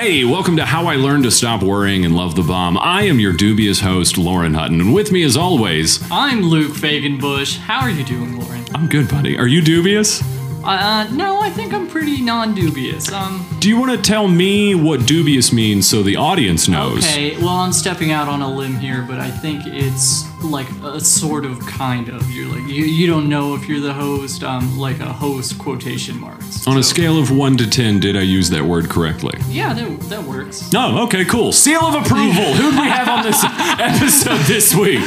Hey, welcome to How I Learned to Stop Worrying and Love the Bomb. I am your dubious host, Lauren Hutton, and with me, as always, I'm Luke Fagenbush. How are you doing, Lauren? I'm good, buddy. Are you dubious? Uh, no, I think I'm pretty non-dubious. Um, Do you want to tell me what dubious means so the audience knows? okay, well, I'm stepping out on a limb here, but I think it's like a sort of kind of. You're like you, you don't know if you're the host. Um, like a host quotation marks. On a scale of 1 to 10, did I use that word correctly? Yeah, that, that works. No, okay, cool. Seal of approval. Who do we have on this episode this week?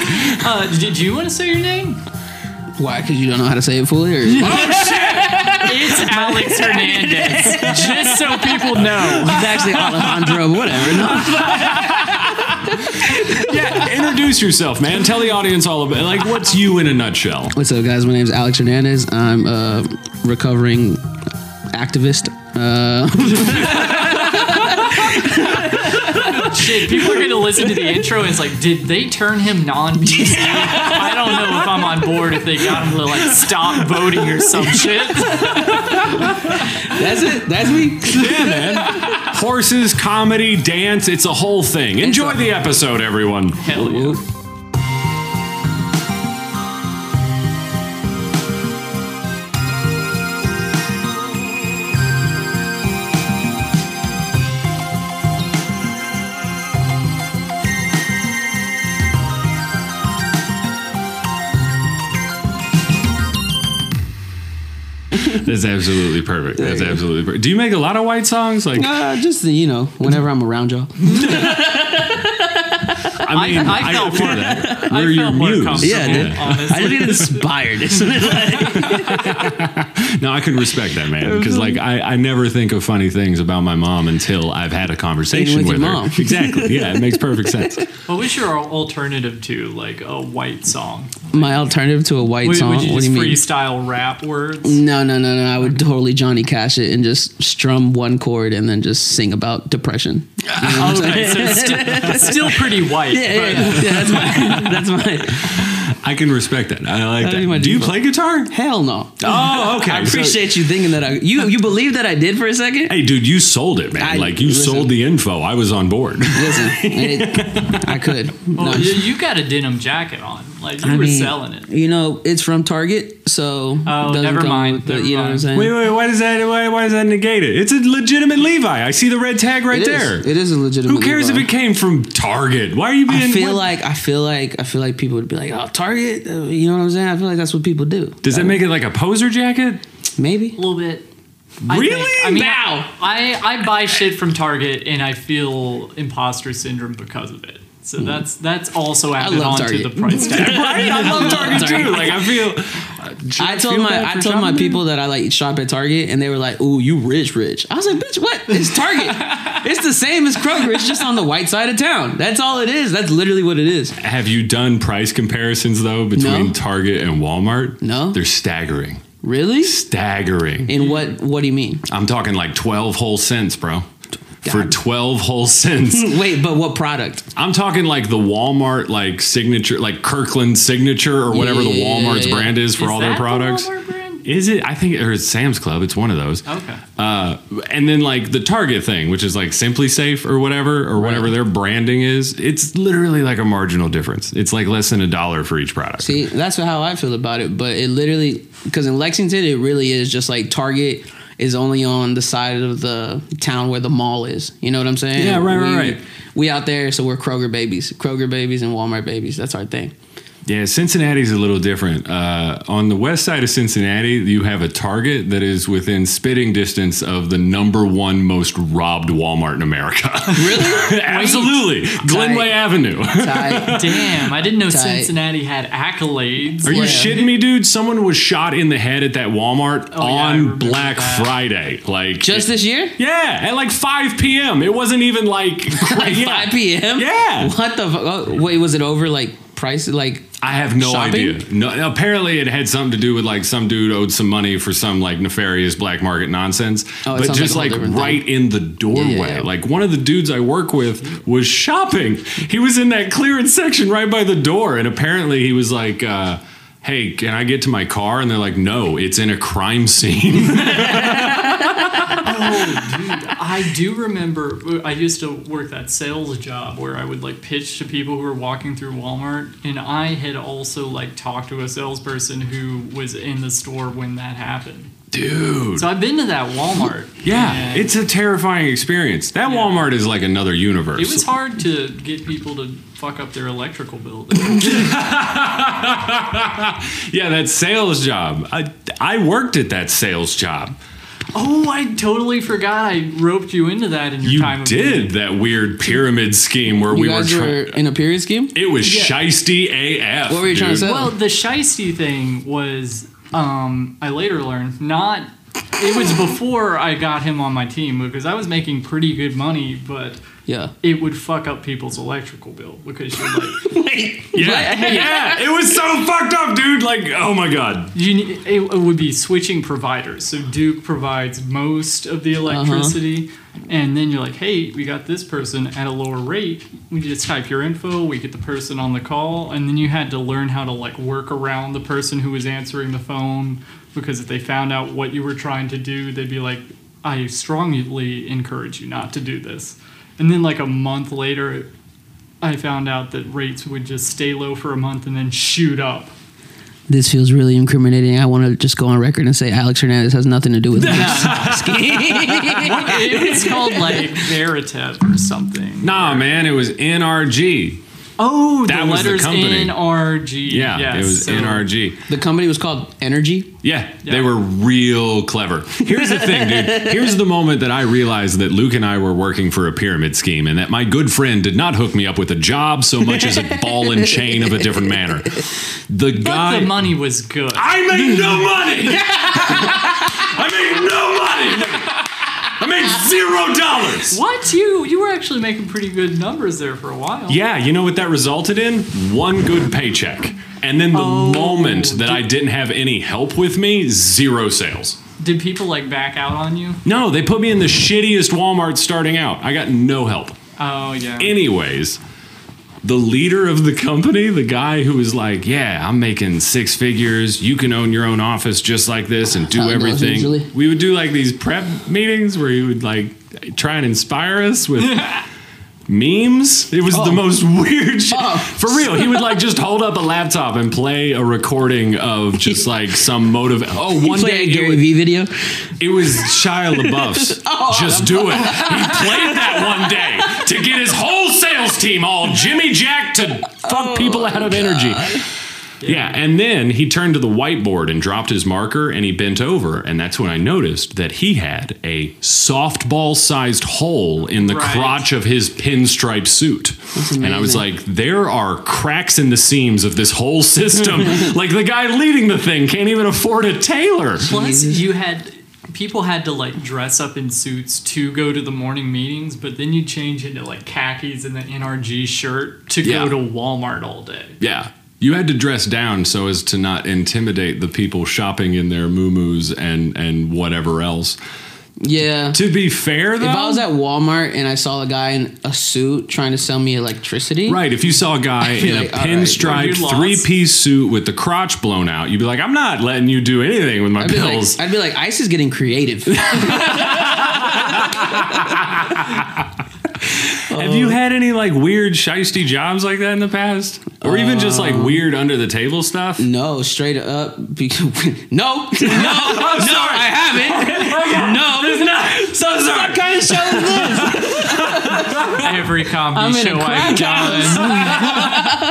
Uh, did you want to say your name? Why? Because you don't know how to say it fully? Or? It's Alex Hernandez. Just so people know. It's actually Alejandro, whatever. Yeah, introduce yourself, man. Tell the audience all about Like, what's you in a nutshell? What's up, guys? My name is Alex Hernandez. I'm a recovering activist. Uh, Shit, people are gonna listen to the intro and it's like, did they turn him non-PC? I don't know if I'm on board if they got him to like stop voting or some shit. that's it. That's me. Yeah, man. Horses, comedy, dance, it's a whole thing. Enjoy the episode, everyone. Hell yeah. That's absolutely perfect. That's absolutely perfect. Do you make a lot of white songs? Like, Uh, just you know, whenever I'm around y'all. I mean, I felt feel more- that. I We're your felt more muse. comfortable. Yeah, dude. honestly. I just get inspired. No, I can respect that, man. Because like, I, I never think of funny things about my mom until I've had a conversation with, with your her. mom. Exactly. Yeah, it makes perfect sense. What was your alternative to like a white song? My alternative to a white Would, song. would you what do just you mean? freestyle rap words? No, no, no, no. I would totally Johnny Cash it and just strum one chord and then just sing about depression. Okay, so sti- still pretty white. Yeah, yeah, yeah, that's my. That's my. I can respect that. I like That'd that. Do you play guitar? Hell no. Oh, okay. I So- appreciate you thinking that I. You you believe that I did for a second? Hey, dude, you sold it, man. I- like you listen. sold the info. I was on board. Listen, it, I could. Well, No, you, you got a denim jacket on. Like you I were mean, selling it. You know, it's from Target, so Oh, never mind, the- never you know what I'm saying? wait, wait. Why does that? Why, why does that negate it? It's a legitimate Levi. I see the red tag right It is. there. It is a legitimate. Who cares Levi. if it came from Target? Why are you being? I feel what- like I feel like I feel like people would be like, "Oh, Target," uh, you know what I'm saying? I feel like that's what people do. Does that make it like a poser jacket? Maybe. A little bit. Really? think- I mean, Now? I, I buy shit from Target and I feel imposter syndrome because of it. So hmm. that's that's also added love on to the price tag. right? I love Target too. Like I feel. I told my I told my people that I like shop at Target, and they were like, "Ooh, you rich, rich." I was like, "Bitch, what? It's Target. it's the same as Kroger. It's just on the white side of town. That's all it is. That's literally what it is." Have you done price comparisons though between No. Target and Walmart? No. They're staggering. Really? Staggering. In what? What do you mean? I'm talking like 12 whole cents, bro. For 12 whole cents. Wait, but what product? I'm talking like the Walmart like signature, like Kirkland signature or whatever yeah, the Walmart's yeah. brand is for Is all their that the products. Walmart brand? Is it? I think, or it's Sam's Club. It's one of those. Okay. Uh, and then like the Target thing, which is like Simply Safe or whatever, or whatever their branding is. It's literally like a marginal difference. It's like less than a dollar for each product. See, that's how I feel about it. But it literally, because in Lexington, it really is just like Target is only on the side of the town where the mall is. You know what I'm saying? Yeah, right, right, we, right. We out there, so we're Kroger babies, Kroger babies, and Walmart babies. That's our thing. Yeah, Cincinnati's a little different. Uh, on the west side of Cincinnati, you have a Target that is within spitting distance of the number one most robbed Walmart in America. Really? Absolutely. Glenway Avenue. Tight. Damn, I didn't know Tight. Cincinnati had accolades. Are you Like, shitting me, dude? Someone was shot in the head at that Walmart Oh, on remember Black that. Friday. Like Just this year? Yeah, at like 5 p.m. It wasn't even like Like yeah. 5 p.m. Yeah. What the? fu- Oh, wait, was it over like price? Like I have no Shopping? idea. No, apparently it had something to do with like some dude owed some money for some like nefarious black market nonsense. Oh, but just like like, a whole different right in the doorway. Yeah, yeah, yeah. Like one of the dudes I work with was shopping. He was in that clearance section right by the door, and apparently he was like. Uh, Hey, can I get to my car? And they're like, no, it's in a crime scene. Oh, I do remember I used to work that sales job where I would like pitch to people who were walking through Walmart and I had also like talked to a salesperson who was in the store when that happened. Dude. So I've been to that Walmart. yeah, it's a terrifying experience. That Yeah. Walmart is like another universe. it was hard to get people to fuck up their electrical bill. yeah, that sales job. I, I worked at that sales job. Oh, I totally forgot I roped you into that in your You time of did meeting. that weird pyramid scheme where You we were guys were in a period scheme. It was Yeah. shisty AF. What were you trying to say? Well, the shisty thing was, um, I later learned, not. It was before I got him on my team because I was making pretty good money, but Yeah. it would fuck up people's electrical bill because you're like, Wait. Yeah, yeah, it was so fucked up, dude. Like, oh my god. you need, it, it would be switching providers. So Duke provides most of the uh-huh. electricity, and then you're like, hey, we got this person at a lower rate. We just type your info, we get the person on the call, and then you had to learn how to like work around the person who was answering the phone because if they found out what you were trying to do, they'd be like, I strongly encourage you not to do this. And then like a month later, I found out that rates would just stay low for a month and then shoot up. This feels really incriminating. I want to just go on record and say Alex Hernandez has nothing to do with this. it was called like Veriteb or something. Nah, man, it was NRG. Oh, That the was the letters company. NRG. Yeah, yes. it was so- NRG. the company was called Energy. Yeah, they were real clever. Here's the thing, dude. Here's the moment that I realized that Luke and I were working for a pyramid scheme and that my good friend did not hook me up with a job so much as a ball and chain of a different manner. The But guy. the money was good. I made no money! I made no money! I made zero dollars! What you you were actually making pretty good numbers there for a while. Yeah, you know what that resulted in? One good paycheck. And then the Oh, moment that I didn't have any help with me, zero sales. Did people like back out on you? No, they put me in the shittiest Walmart starting out. I got no help. Oh yeah. Anyways, the leader of the company, the guy who was like, Yeah, I'm making six figures. You can own your own office just like this and do How it goes everything. We would do like these prep meetings where he would like try and inspire us with memes. It was the oh. most weird shit. Oh. For real. He would like just hold up a laptop and play a recording of just like some motive. Oh, one day a Gary was- Vee video. it was Shia LaBeouf's. Oh, Just do it. He played that one day to get his whole sales team all Jimmy Jack to fuck Oh, people out of energy. Yeah, and then he turned to the whiteboard and dropped his marker and he bent over, and that's when I noticed that he had a softball sized hole in the Right. crotch of his pinstripe suit. And I was like, there are cracks in the seams of this whole system. like the guy leading the thing can't even afford a tailor. Plus, you had people had to like dress up in suits to go to the morning meetings, but then you change into like khakis and the NRG shirt to Yeah. go to Walmart all day. Yeah. You had to dress down so as to not intimidate the people shopping in their moo and and whatever else. Yeah. To be fair, though, If I was at Walmart and I saw a guy in a suit trying to sell me electricity, right, if you saw a guy in like, a right, pinstripe you three-piece suit with the crotch blown out, you'd be like, "I'm not letting you do anything with my I'd be, like, bills." I'd be like, Ice is getting creative. Have you had any like weird shisty jobs like that in the past, or even just like Um, weird under the table stuff? no, straight up. Because, no, no, no, I haven't. No, not. So sorry. what kind of show is this? Every comedy I'm show I've done.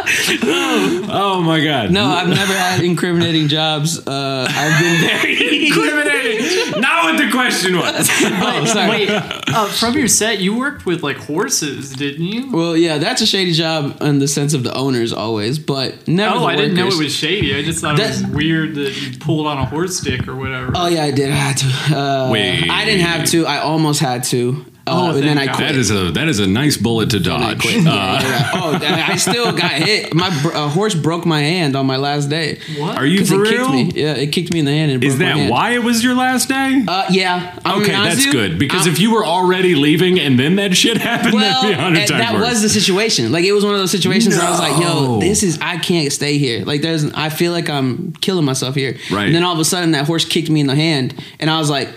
Oh my god. No, I've never had incriminating jobs. Uh, I've been very. Incriminating. Not what the question was. oh, sorry. Wait, uh, from your set, you worked with like horses, didn't you? Well, yeah, that's a shady job in the sense of the owners always, but never. Oh, the I didn't know it was shady. I just thought That- it was weird that you pulled on a horse stick or whatever. Oh yeah, I did. I had to. Uh, Wait. I didn't have to. I almost had to. Uh, Oh, and then I God. quit. That is a that is a nice bullet to And I dodge. Uh, Yeah, yeah. Oh, I I still got hit. My br- a horse broke my hand on my last day. what? Are you for it real? kicked me. Yeah, it kicked me in the hand. And it Is broke my that hand. why it was your last day? Uh, yeah. I'm okay, honest that's you. good. Because I'm- if you were already leaving and then that shit happened, well, that'd be a hundred times that worse. was the situation. Like it was one of those situations where I was like, "Yo, this is I can't stay here. Like there's I feel like I'm killing myself here." Right. And then all of a sudden that horse kicked me in the hand, and I was like,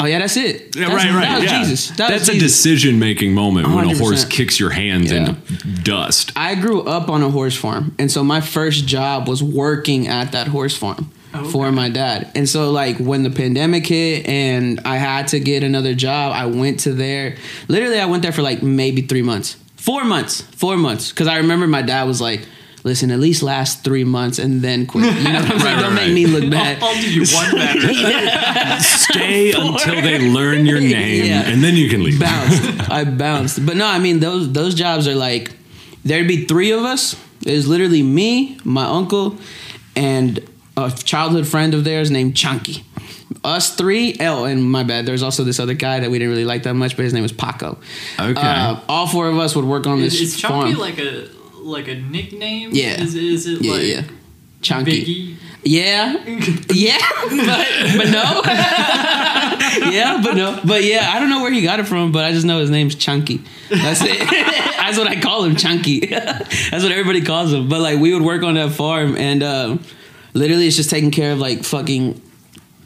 Oh yeah, that's it. Yeah, That's- right, right. That was yeah. Jesus. That That's was a Jesus. decision making moment when a horse kicks your hands Yeah. into dust. I grew up on a horse farm, and so my first job was working at that horse farm Oh, for my dad. And so, like when the pandemic hit and I had to get another job, I went to there. Literally, I went there for like maybe three months, four months, four months, because I remember my dad was like. Listen, at least last three months and then quit. You know what I'm saying? Right, Don't right, make me look bad. I'll do you one better. Stay until they learn your name, Yeah. and then you can leave. bounced. I bounced. But no, I mean those those jobs are like there'd be three of us. There's literally me, my uncle, and a childhood friend of theirs named Chunky. Us three. Oh, and my bad. There's also this other guy that we didn't really like that much, but his name was Paco. Okay. Uh, all four of us would work on this is, is Chunky farm. like a like a nickname? Yeah. Is, is it yeah, like yeah. Chunky. Biggie? Yeah, yeah, but, but no. yeah, but no. But yeah, I don't know where he got it from, but I just know his name's Chunky. That's it. That's what I call him, Chunky. That's what everybody calls him. But like, we would work on that farm, and um, literally, it's just taking care of like fucking.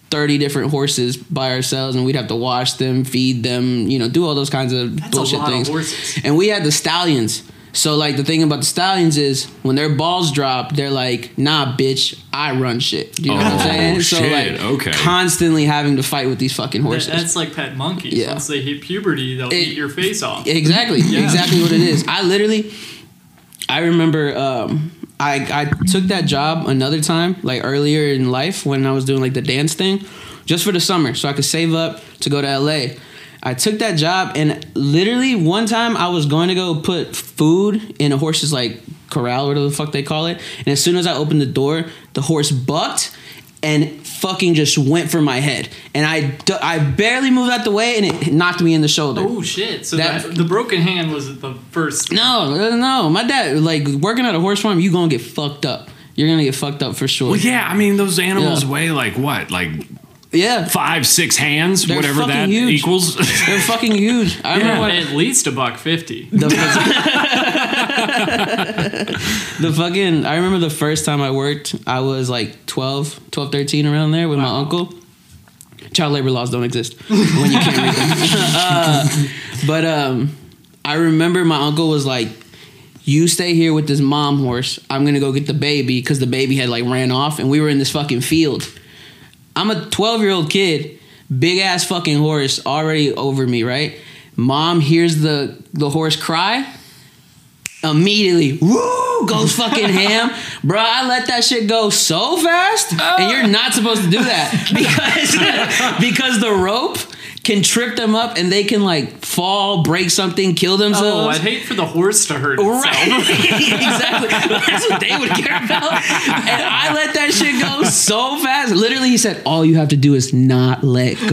30 different horses by ourselves and we'd have to wash them feed them you know do all those kinds of That's bullshit of things horses. and we had the stallions. So like the thing about the stallions is when their balls drop, they're like, nah, bitch, I run shit. Do you know what I'm Oh, saying? So shit, like okay. constantly having to fight with these fucking That- horses. that's like pet monkeys. Yeah. Once they hit puberty, they'll It- eat your face off. Exactly. Yeah. Exactly what it is. I literally I remember um I I took that job another time, like earlier in life when I was doing like the dance thing, just for the summer, so I could save up to go to LA. I took that job and literally one time I was going to go put food in a horse's like corral, whatever the fuck they call it. And as soon as I opened the door, the horse bucked and fucking just went for my head. And I, I barely moved out the way and it knocked me in the shoulder. Oh shit! So That- that, the broken hand was the first. No, uh, no, my dad like working at a horse farm. You gonna get fucked up. You're gonna get fucked up for sure. Well, yeah, I mean those animals Yeah. weigh like what, like yeah, five, six hands, They're whatever fucking that huge. equals. they're fucking huge. I remember when At least a buck fifty. the, the fucking. I remember the first time I worked. I was like 12, 12, 13 around there with my uncle. Child labor laws don't exist when you can't read them. Uh, but um, I remember my uncle was like, "You stay here with this mom horse. I'm gonna go get the baby because the baby had like ran off, and we were in this fucking field. I'm a 12 year old kid, big ass fucking horse already over me, right? Mom hears the the horse cry, immediately woo goes fucking ham, bro. I let that shit go so fast, and you're not supposed to do that because because the rope can trip them up and they can like fall, break something, kill Oh, themselves. I'd hate for the horse to hurt itself. Right, exactly. That's what they would care about. And I let that shit go so fast. Literally, he said, "All you have to do is not let go."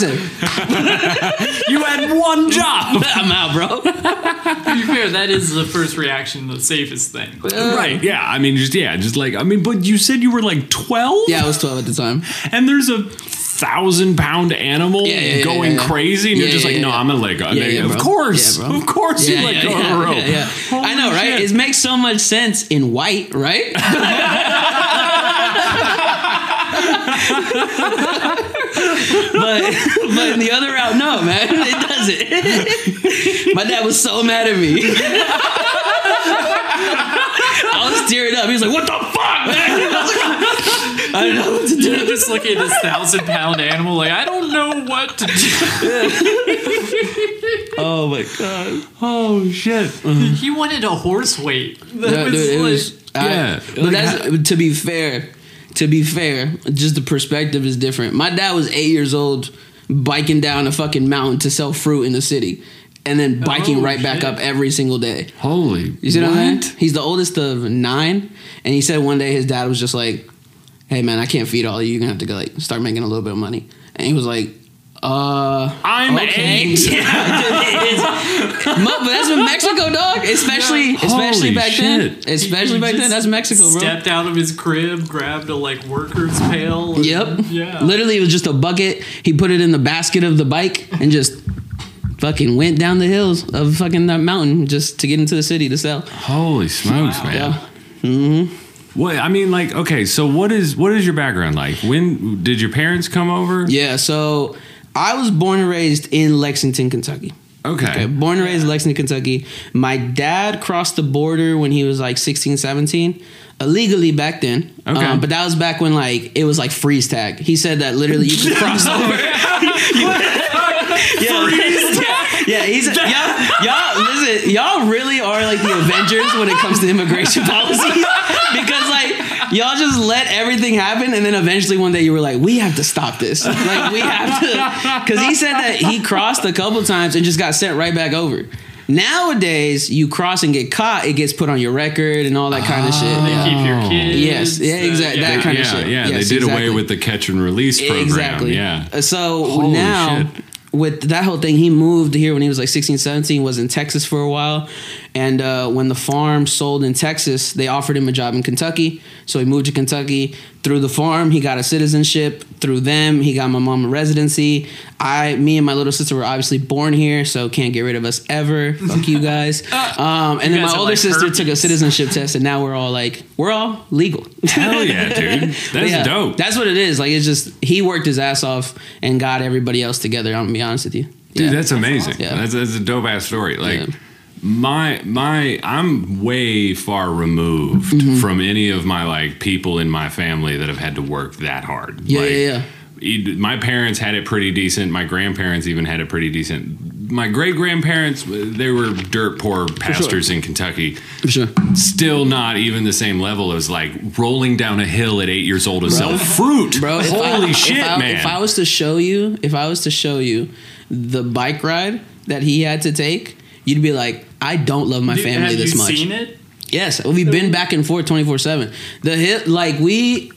That horse jumped. I said, you had one job. "I'm out, bro." to be fair, that is the first reaction, the safest thing. Uh, right. Yeah. I mean, just yeah, just like I mean, but you said you were like twelve. Yeah, I was 12 at the time. And there's a thousand pound animal Yeah, yeah, yeah, going yeah, yeah. crazy, and Yeah, you're just yeah, like, no. I'm gonna let go. Yeah, yeah, of course, Yeah, of course, you let go of a rope. yeah, yeah. I know, right? It makes so much sense in white, right? but but in the other route, no, man, it doesn't. My dad was so mad at me. I was tearing up. He was like, "What the fuck, man?" I like, I don't know what to do. You're just looking at this thousand pound animal, like I don't know what to do. Oh my god. Oh shit! Mm-hmm. he wanted a horse weight. That Yeah, was dude, like- was. I- Yeah, but that's to be fair. To be fair, just the perspective is different. My dad was eight years old, biking down a fucking mountain to sell fruit in the city, and then oh, biking Oh, right back up every single day. Holy, You see what, I'm saying? He's the oldest of nine, and he said one day his dad was just like, "Hey man, I can't feed all of you. You're gonna have to go like start making a little bit of money." And he was like, "Uh, I'm okay." eight. Yeah, dude, it is. Mo- but that's in Mexico, dog. Especially, especially Holy back shit. then. Especially He back then. That's Mexico, bro. Stepped out of his crib, grabbed a like worker's pail. and- Yep. Yeah. Literally, it was just a bucket. He put it in the basket of the bike and just fucking went down the hills of fucking that mountain just to get into the city to sell. Holy smokes, Wow. man! Yeah. hmm Well, I mean, like, okay, so what is what is your background like? When did your parents come over? Yeah, so I was born and raised in Lexington, Kentucky. Okay. Okay, born and raised in Lexington, Kentucky. My dad crossed the border when he was like 16, 17. Illegally back then. Okay. Um, but that was back when like it was like freeze tag. He said that literally you could cross over. yeah, yeah. He's y'all, y'all. Listen, y'all really are like the Avengers when it comes to immigration policy because like y'all just let everything happen, and then eventually one day you were like, we have to stop this. Like we have to, because he said that he crossed a couple times and just got sent right back over. Nowadays, you cross and get caught, it gets put on your record and all that kind of shit. They Yeah. keep your kids. Yes, yeah, uh, exact- that yeah, kind of shit. yeah. Yes, they did away with the catch and release program. Exactly. Yeah. Uh, So Holy now, shit. with that whole thing, he moved here when he was like 16, 17, was in Texas for a while. And uh, when the farm sold in Texas, they offered him a job in Kentucky. So he moved to Kentucky. Through the farm, he got a citizenship. Through them, he got my mom a residency. I, me and my little sister were obviously born here, so can't get rid of us ever. Fuck you guys. Um, and You then guys my older like sister took a citizenship test, and now we're all like, we're all legal. Hell yeah, dude. That's yeah, dope. That's what it is. Like it's just he worked his ass off and got everybody else together. I'm gonna be honest with you. Dude, Yeah. that's amazing. Yeah. That's, that's a dope ass story. Like Yeah. My my I'm way far removed Mm-hmm. from any of my like people in my family that have had to work that hard. Yeah, Like, yeah, yeah. My parents had it pretty decent. My grandparents even had it pretty decent. My great grandparents, they were dirt poor pastors in Kentucky. For sure. Still not even the same level as like rolling down a hill at eight years old to sell fruit. Bro, holy I, shit, if I, man! If I was to show you, if I was to show you the bike ride that he had to take, you'd be like, I don't love my Dude, family have this you much. seen it? Yes, we've been back and forth twenty four seven. The hit, like we,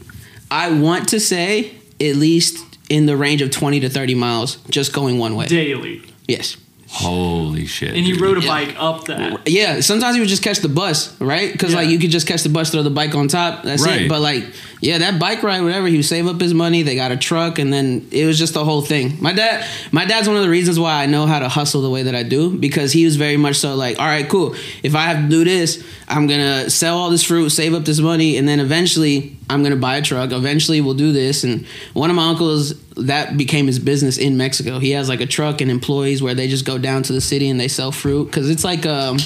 I want to say at least in the range of twenty to thirty miles, just going one way. Daily. Yes. holy shit! And he dude. rode a Yeah. bike up that. Yeah, sometimes you would just catch the bus, right? Because like you could just catch the bus, throw the bike on top. That's Right. it. But like, yeah, that bike ride, whatever. He would save up his money. They got a truck, and then it was just the whole thing. My dad, my dad's one of the reasons why I know how to hustle the way that I do because he was very much so like, all right, cool. If I have to do this, I'm gonna sell all this fruit, save up this money, and then eventually I'm gonna buy a truck. Eventually we'll do this. And one of my uncles that became his business in Mexico. He has like a truck and employees where they just go down to the city and they sell fruit because it's like um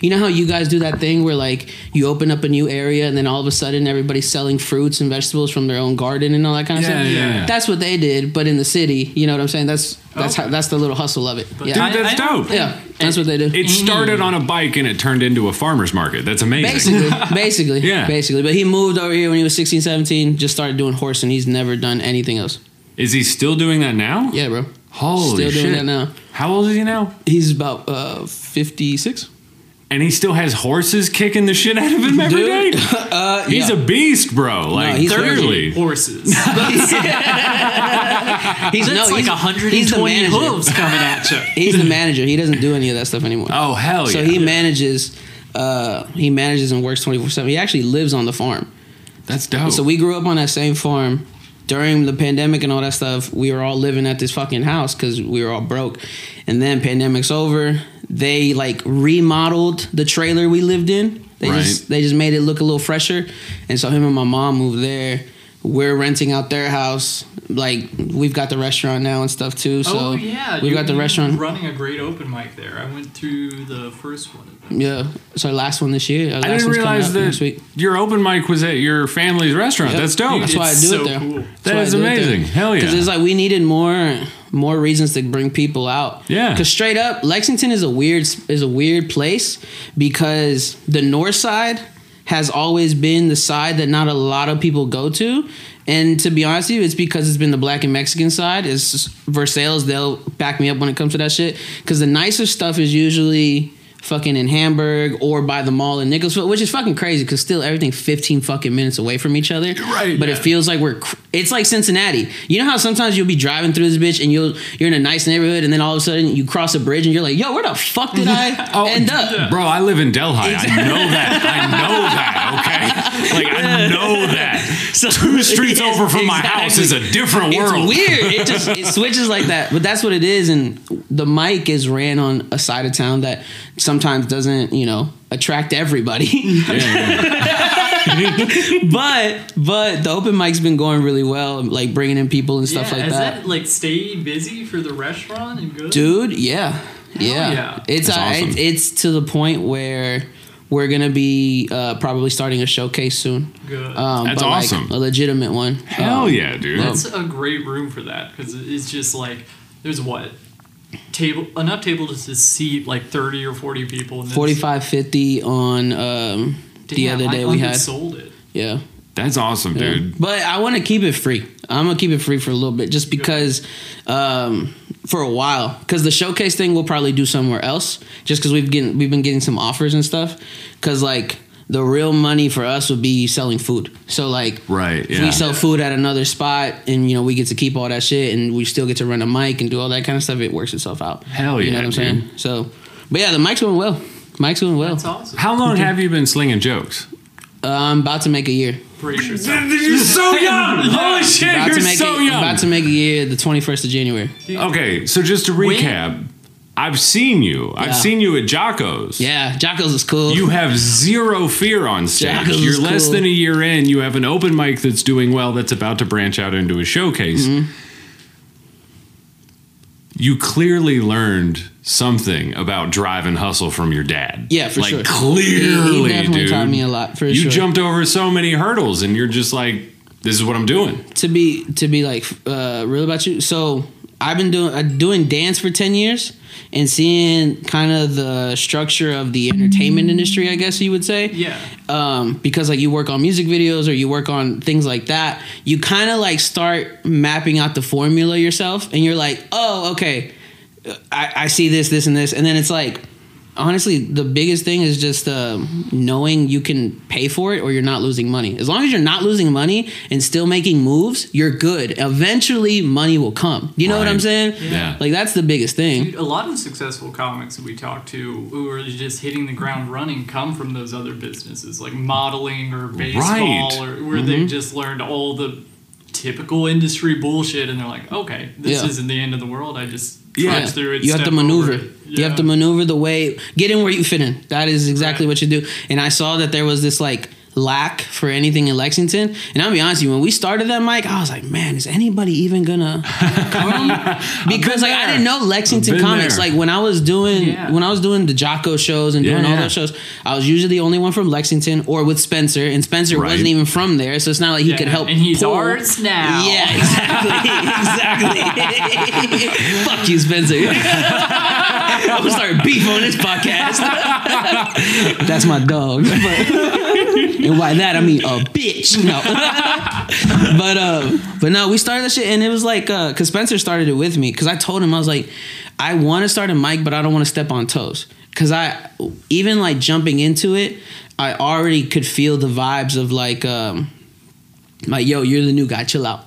you know how you guys do that thing where like you open up a new area and then all of a sudden everybody's selling fruits and vegetables from their own garden and all that kind of Yeah, stuff. yeah, yeah. That's what they did, but in the city, you know what I'm saying? That's that's Okay. how that's the little hustle of it. But yeah, Dude, that's I- I dope. yeah, that's what they do. It started on a bike and it turned into a farmer's market. That's amazing. Basically, basically, Yeah. basically. But he moved over here when he was 16, 17, just started doing horse, and he's never done anything else. Is he still doing that now? Yeah, bro. Holy Still shit. doing that now. How old is he now? He's about uh, 56. And he still has horses kicking the shit out of him every day. Uh, He's yeah. a beast, bro. Like he's clearly. Horses. he's That's no, like he's, 120 he's the manager. hooves coming at you. He's the manager. He doesn't do any of that stuff anymore. Oh hell so yeah! So he manages. Uh, he manages and works twenty four seven. He actually lives on the farm. That's dope. So we grew up on that same farm. During the pandemic and all that stuff, we were all living at this fucking house because we were all broke. And then pandemic's over. They like remodeled the trailer we lived in. They Right. just they just made it look a little fresher. And so him and my mom moved there. We're renting out their house. Like we've got the restaurant now and stuff too. So oh yeah, we've you- got the restaurant. running a great open mic there. I went to the first one. Yeah, it's our last one this year. Our I didn't realize that week. your open mic was at your family's restaurant. Yep. That's dope. That's why I do so it there. cool. That's That is do it there. amazing. Hell yeah. Because it's like we needed more more reasons to bring people out. Yeah. Because straight up, Lexington is a weird is a weird place because the north side has always been the side that not a lot of people go to. And to be honest with you, it's because it's been the black and Mexican side. It's Versailles, they'll back me up when it comes to that shit. Because the nicer stuff is usually fucking in Hamburg or by the mall in Nicholasville, which is fucking crazy because still everything 15 fucking minutes away from each other. Right, But it feels like we're, it's like Cincinnati. You know how sometimes you'll be driving through this bitch and you'll, you're in a nice neighborhood and then all of a sudden you cross a bridge and you're like, yo, where the fuck did I Oh, end up? Bro, I live in Delhi. I know that. I know that, okay? Like, I know that. So- Two streets Yes, over from my house is a different world. It's weird. It just it switches like that. But that's what it is. And the mic is ran on a side of town that sometimes doesn't, you know, attract everybody. Yeah, yeah. but but the open mic's been going really well, like bringing in people and stuff yeah, like has that. that like stay busy for the restaurant and good? Dude, yeah, yeah. yeah. It's uh, awesome. it's it's to the point where we're gonna be uh, probably starting a showcase soon. Good. Um, That's but, like, awesome. a legitimate one. Hell Um, yeah, dude. That's a great room for that because it's just like there's what table enough tables to seat like 30 or 40 people. And 45, 50 on um, the other day I we had. sold it. Yeah. That's awesome, Yeah. dude. But I want to keep it free. I'm gonna keep it free for a little bit, just because um, for a while. Because the showcase thing we'll probably do somewhere else, just because we've getting we've been getting some offers and stuff. Because like the real money for us would be selling food. So like Right, if yeah. we sell food at another spot, and you know we get to keep all that shit, and we still get to run a mic and do all that kind of stuff, it works itself out. Hell yeah! You know what I'm dude. saying? So, but yeah, the mic's going well. Mic's going well. That's awesome. How long have you been slinging jokes? Uh, I'm about to make a year. Brace yourself. You're so young. Holy shit, About you're so it, young. About to make a year the 21st of January. okay, so just to recap, I've seen you. I've seen you at Jocko's. Yeah, Jocko's is cool. You have zero fear on stage. Jocko's You're less cool. than a year in. You have an open mic that's doing well that's about to branch out into a showcase. Mm-hmm. You clearly learned something about drive and hustle from your dad. Yeah, for like, sure. Clearly, He- he dude. taught me a lot, for you sure. jumped over so many hurdles, and you're just like, "This is what I'm doing." to be to be like uh, real about you. So I've been doing uh, doing dance for ten years and seeing kind of the structure of the entertainment industry. I guess you would say. Yeah. Um, because like you work on music videos or you work on things like that, you kind of like start mapping out the formula yourself, and you're like, oh, okay, I, I see this, this, and this, and then it's like. Honestly, the biggest thing is just um, knowing you can pay for it or you're not losing money. As long as you're not losing money and still making moves, you're good. Eventually, money will come. You know what I'm saying? Yeah. Like that's the biggest thing. Dude, a lot of successful comics that we talk to who are just hitting the ground running come from those other businesses like modeling or baseball Right. or where they've just learned all the typical industry bullshit and they're like, okay, this Yeah. isn't the end of the world. I just Yeah. through it. You have to maneuver. it. You have to maneuver the way, get in where you fit in. That is exactly Right. what you do. And I saw that there was this like lack for anything in Lexington. And I'll be honest with you, when we started that mic, I was like, man, is anybody even gonna come? because like I didn't know Lexington comics. there. Like when I was doing Yeah. when I was doing the Jocko shows and doing all yeah. those shows, I was usually the only one from Lexington or with Spencer, and Spencer Right. wasn't even from there, so it's not like he Yeah, could help. And he's pull. ours now. Yeah, exactly, exactly. Fuck you, Spencer. I'm gonna start beef on this podcast. That's my dog. But- and by that I mean a bitch. No. but uh, but no, we started that shit, and it was like, uh, cause Spencer started it with me, cause I told him I was like, I want to start a mic, but I don't want to step on toes, cause I even like jumping into it, I already could feel the vibes of like um like yo you're the new guy chill out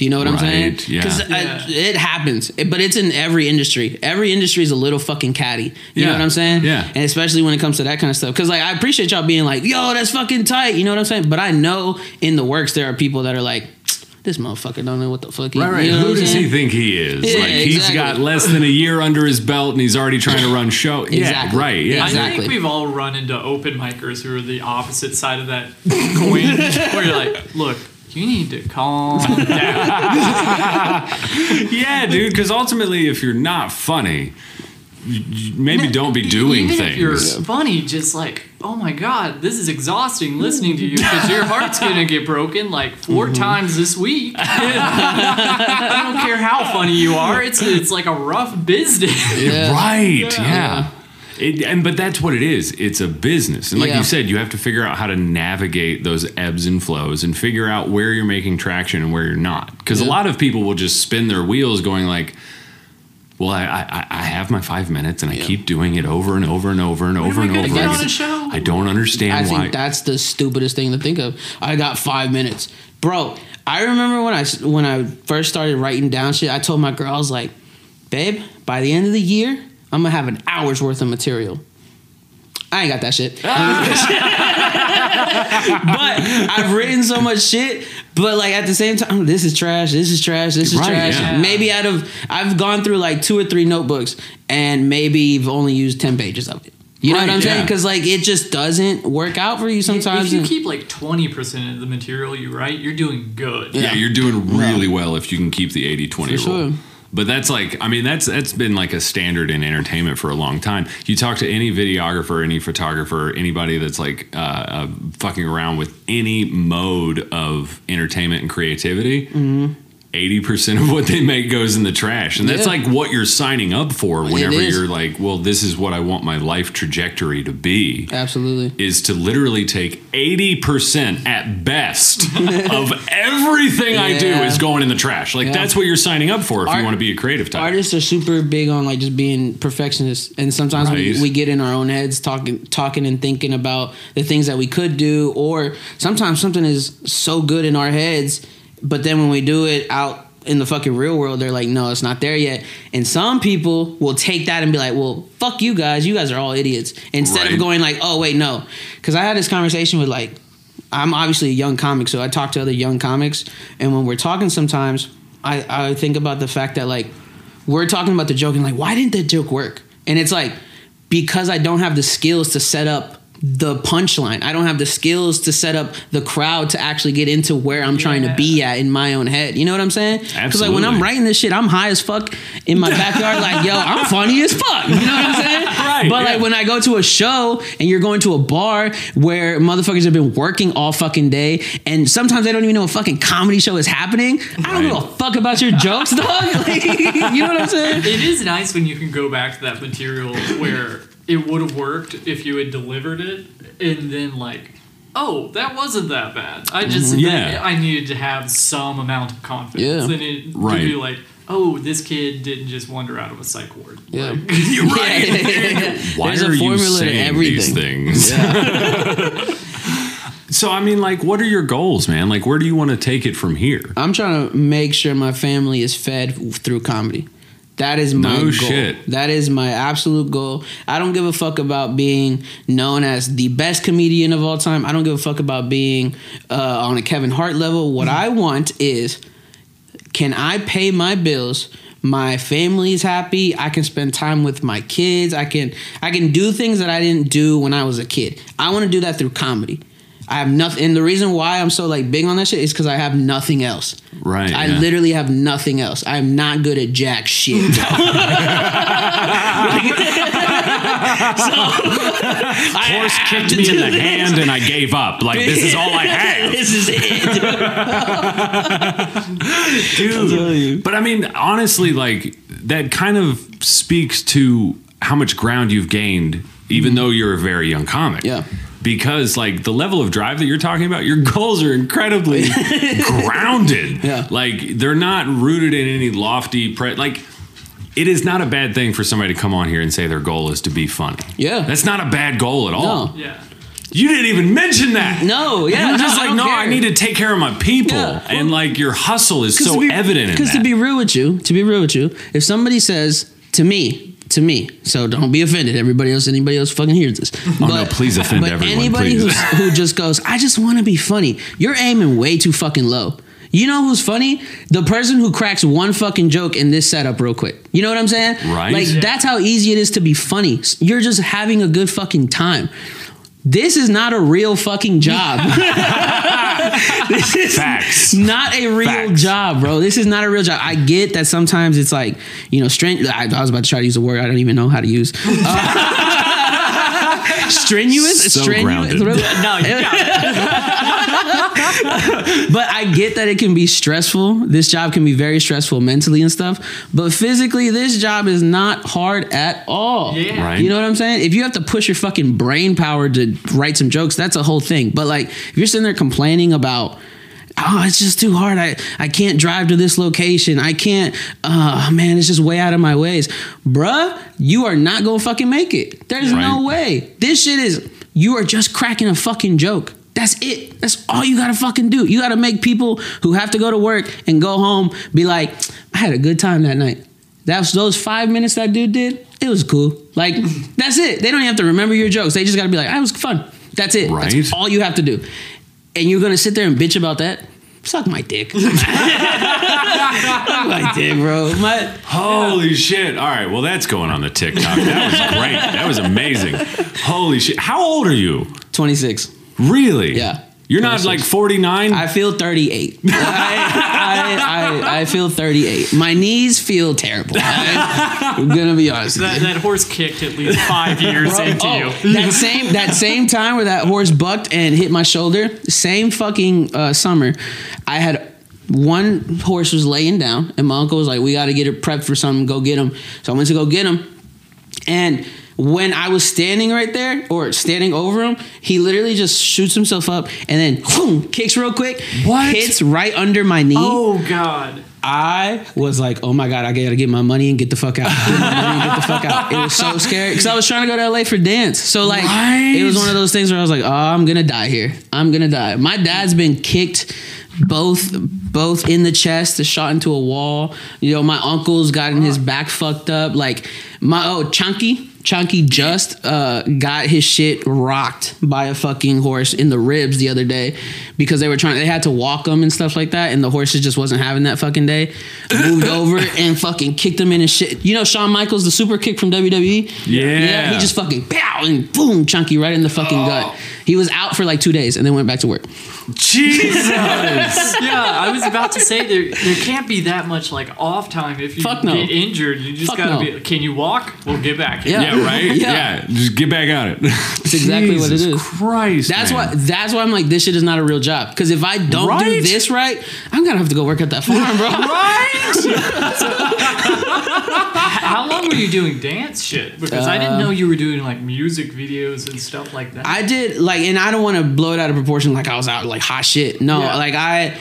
do you know what i'm saying Right, yeah. Uh, yeah. it happens It- but it's in every industry every industry is a little fucking catty you Yeah. know what i'm saying Yeah. and especially when it comes to that kind of stuff because like i appreciate y'all being like yo that's fucking tight you know what i'm saying but i know in the works there are people that are like this motherfucker don't know what the fuck he Right, right. you know Who does saying? he think he is? Yeah, like he's exactly. got less than a year under his belt, and he's already trying to run show. Exactly. Yeah, right. Yeah, Exactly. I think we've all run into open micers who are the opposite side of that coin, where you're like, look, you need to calm down. yeah, dude. Because ultimately, if you're not funny, you- you maybe don't be doing Even things. If you're funny, just like, oh my god, this is exhausting listening to you because your heart's gonna get broken like 4 Mm-hmm. times this week. I don't care how funny you are. It's it's like a rough business. Yeah. Right. Yeah. It, and but that's what it is. It's a business, and like Yeah. you said, you have to figure out how to navigate those ebbs and flows, and figure out where you're making traction and where you're not. Because a lot of people will just spin their wheels, going like, "Well, I I, I have my five minutes, and I keep doing it over and over and over and over and over. get again. on a show? I don't understand I why. think that's the stupidest thing to think of. I got five minutes, bro. I remember when I when I first started writing down shit. I told my girl, I was like, "Babe, by the end of the year, I'm gonna have an hour's worth of material." I ain't got that shit. but I've written so much shit. But like at the same time, oh, this is trash. This is trash. This is Right, trash. yeah. Maybe out of I've gone through like two or three notebooks, and maybe you've only used ten pages of it. You know Right, what I'm saying? Because like it just doesn't work out for you sometimes. If you keep like twenty percent of the material you write, you're doing good. Yeah, Yeah. you're doing really well if you can keep the 80 20 For rule. sure. But that's like, I mean, that's that's been like a standard in entertainment for a long time. You talk to any videographer, any photographer, anybody that's like uh, uh, fucking around with any mode of entertainment and creativity. Mm-hmm. 80% of what they make goes in the trash. And that's Yeah. like what you're signing up for whenever you're like, well, this is what I want my life trajectory to be Absolutely. is to literally take 80% at best of everything I do is going in the trash. Like Yeah. that's what you're signing up for if you want to be a creative type. Artists are super big on like just being perfectionists, and sometimes we, we get in our own heads talking, talking and thinking about the things that we could do, or sometimes something is so good in our heads, but then when we do it out in the fucking real world, they're like, no, it's not there yet. And some people will take that and be like, well, fuck you guys, you guys are all idiots. Instead Right. of going like, oh wait, no, because I had this conversation with like I'm obviously a young comic, so I talk to other young comics, and when we're talking, sometimes I, I think about the fact that like we're talking about the joke and like why didn't that joke work? And it's like because I don't have the skills to set up the punchline. I don't have the skills to set up the crowd to actually get into where I'm trying to be at in my own head. You know what I'm saying? Because like when I'm writing this shit, I'm high as fuck in my backyard. like yo, I'm funny as fuck. You know what I'm saying? Right, But like when I go to a show and you're going to a bar where motherfuckers have been working all fucking day and sometimes they don't even know a fucking comedy show is happening. I don't give a fuck about your jokes, dog. Like, you know what I'm saying? It is nice when you can go back to that material where it would have worked if you had delivered it, and then like, oh, that wasn't that bad. I just Mm-hmm. Yeah. I needed to have some amount of confidence, Yeah. and it Right. to be like, oh, this kid didn't just wander out of a psych ward. Yeah. Like, You're right. Yeah, yeah, yeah. Why There's are a you formula to saying everything. these things? so I mean, like, what are your goals, man? Like, where do you want to take it from here? I'm trying to make sure my family is fed through comedy. That is my No goal. shit. That is my absolute goal. I don't give a fuck about being known as the best comedian of all time. I don't give a fuck about being uh, on a Kevin Hart level. What I want is can I pay my bills? My family is happy. I can spend time with my kids. I can I can do things that I didn't do when I was a kid. I want to do that through comedy. I have nothing, and the reason why I'm so like big on that shit is because I have nothing else. Right. I yeah. literally have nothing else. I'm not good at jack shit. so, Horse kicked me in the hand and I gave up. Like, this is all I have. this is it. dude. But I mean, honestly, like that kind of speaks to how much ground you've gained, even mm-hmm. though you're a very young comic. Yeah. Because like the level of drive that you're talking about, your goals are incredibly grounded. Yeah. Like they're not rooted in any lofty pre like it is not a bad thing for somebody to come on here and say their goal is to be funny. Yeah. That's not a bad goal at all. No. yeah. You didn't even mention that. No, yeah, You're just I like, don't no, I need to take care of my people. Yeah. and like your hustle is so be, evident in Because to be real with you, to be real with you, if somebody says to me, to me, so don't be offended. Everybody else, anybody else, fucking hears this. Oh, no, please offend but everyone, Anybody who's, who just goes, I just want to be funny. You're aiming way too fucking low. You know who's funny? The person who cracks one fucking joke in this setup real quick. You know what I'm saying? Right. Like Yeah. that's how easy it is to be funny. You're just having a good fucking time. This is not a real fucking job. this is Facts. not a real Facts. job, bro. This is not a real job. I get that sometimes it's like, you know, strength. I, I was about to try to use a word I don't even know how to use. Uh, strenuous? So strenuous? grounded. No, you got it. but I get that it can be stressful. This job can be very stressful mentally and stuff. But physically, this job is not hard at all. Yeah. Right. You know what I'm saying? If you have to push your fucking brain power to write some jokes, that's a whole thing. But like, if you're sitting there complaining about, oh, it's just too hard. I, I can't drive to this location. I can't, uh, man, it's just way out of my ways. Bruh, you are not gonna fucking make it. There's no way. This shit is, you are just cracking a fucking joke. That's it. That's all you gotta fucking do. You gotta make people who have to go to work and go home be like, I had a good time that night. That's those five minutes that dude did. It was cool. Like that's it. They don't even have to remember your jokes. They just got to be like, "I was fun." That's it. Right. That's all you have to do. And you're gonna sit there and bitch about that. suck my dick. suck my dick, bro. My, Holy shit. All right. Well, that's going on the TikTok. That was great. That was amazing. Holy shit. How old are you? 26. Really? Yeah. You're not like 49? I feel 38. I, I, I, I feel 38. My knees feel terrible. I, am gonna be honest. with That, you. that horse kicked at least five years into Oh, you. that same that same time where that horse bucked and hit my shoulder, same fucking uh, summer, I had one horse was laying down, and my uncle was like, "We got to get it prepped for something. Go get him." So I went to go get him, and when I was standing right there or standing over him, he literally just shoots himself up and then boom, kicks real quick, What? hits right under my knee. Oh God. I was like, oh my God, I gotta get my money and get the fuck out. Get my money and get the fuck out. It was so scary because I was trying to go to LA for dance. So, like, Right. it was one of those things where I was like, oh, I'm gonna die here. I'm gonna die. My dad's been kicked both both in the chest, shot into a wall. You know, my uncle's gotten his back fucked up. Like, my, oh, Chunky. Chunky just uh, got his shit rocked by a fucking horse in the ribs the other day because they were trying. They had to walk him and stuff like that, and the horses just wasn't having that fucking day. Moved over and fucking kicked him in his shit. You know Shawn Michaels, the super kick from WWE. Yeah. yeah. he just fucking pow and boom, Chunky right in the fucking gut. He was out for like two days and then went back to work. Jesus. Yeah, I was about to say there there can't be that much like off time if you Fuck no. get injured. You just Fuck gotta no. be. Can you walk? Well, get back. Yeah. yeah, right? Yeah. Yeah. Just get back at it. That's exactly what it is. Christ. That's man. why. That's why I'm like, this shit is not a real job. Because if I don't do this right, I'm gonna have to go work at that farm, bro. Right. How long were you doing dance shit? Because I didn't uh, know you were doing like music videos and stuff like that. I did like, and I don't want to blow it out of proportion. Like I was out like hot shit. No, Yeah. like I,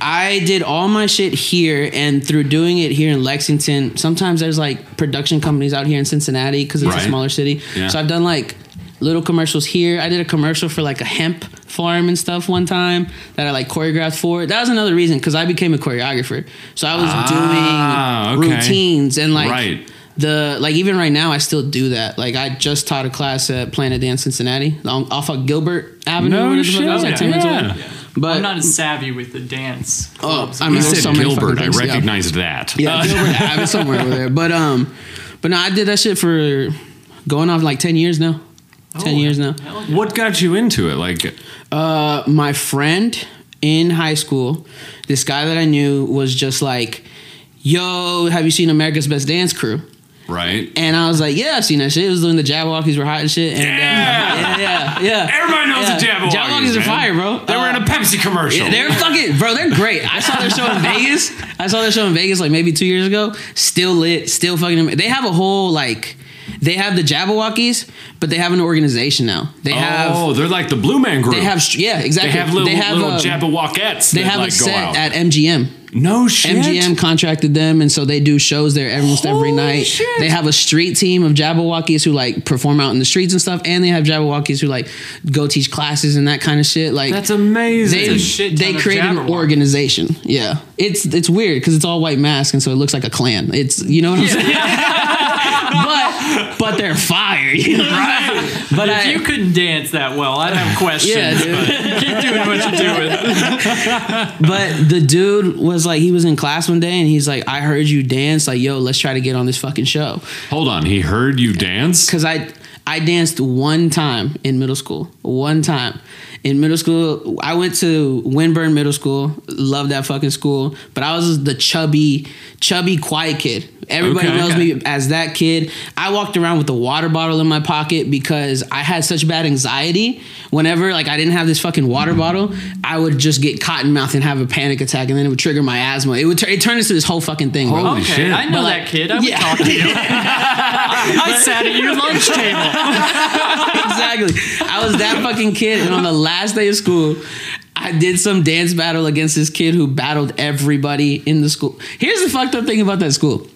I did all my shit here, and through doing it here in Lexington, sometimes there's like production companies out here in Cincinnati because it's Right. a smaller city. Yeah. So I've done like little commercials here. I did a commercial for like a hemp farm and stuff one time that I like choreographed for. That was another reason because I became a choreographer. So I was Ah, doing okay. routines and like Right. The like even right now I still do that. Like I just taught a class at Planet Dance Cincinnati on, off of Gilbert Avenue. No whatever the fuck it was, shit. like 10 minutes Yeah. But I'm not as savvy with the dance. Oh, clubs. I mean, You there's said so many Gilbert. fucking I things, yeah. recognized that. yeah, Uh, Gilbert Avenue somewhere over there. But um, but no, I did that shit for going on like ten years now. Ten Oh, years now. yeah. what got you into it? Like, Uh, my friend in high school, this guy that I knew was just like, "Yo, have you seen America's Best Dance Crew?" Right? And I was like, "Yeah, I've seen that shit." It was doing the Jabbawockeez were hot and shit. And, Yeah! uh, yeah, yeah, yeah. Everybody knows yeah. the Jabbawockeez. Jabbawockeez are fire, bro. They were in Uh, a Pepsi commercial. Yeah, they're fucking bro. They're great. I saw their show in Vegas. I saw their show in Vegas like maybe two years ago. Still lit. Still fucking. They have a whole like. They have the Jabbawockeez, but they have an organization now. They have. oh, they're like the Blue Man Group. They have. yeah, They exactly. have little, They have, little um, Jabberwockettes They have like a set at MGM. No shit. MGM contracted them, and so they do shows there almost every night. shit. They have a street team of Jabbawockeez who like perform out in the streets and stuff, and they have Jabbawockeez who like go teach classes and that kind of shit. Like That's amazing. they It's a shit they of created an organization. Yeah, it's it's weird because it's all white mask and so it looks like a clan. It's you know what I'm saying. but but they're fire, you know? right? But If I, you couldn't dance that well, I'd have questions. Yeah, dude. keep doing what you're doing. but the dude was like, he was in class one day and he's like, I heard you dance. Like, yo, let's try to get on this fucking show. Hold on. He heard you dance? Cause I I danced one time in middle school. One time. In middle school, I went to Winburn Middle School. Loved that fucking school. But I was the chubby, chubby, quiet kid. Everybody Okay. knows Okay. me as that kid. I walked around with a water bottle in my pocket because I had such bad anxiety. Whenever like I didn't have this fucking water bottle, I would just get cotton mouth and have a panic attack, and then it would trigger my asthma. It would tur- it turned into this whole fucking thing. Holy Okay, shit. I know But, that like, kid. I would yeah. talk to you. I sat at your lunch table. exactly. I was that fucking kid, and on the last day of school, I did some dance battle against this kid who battled everybody in the school. Here's the fucked up thing about that school.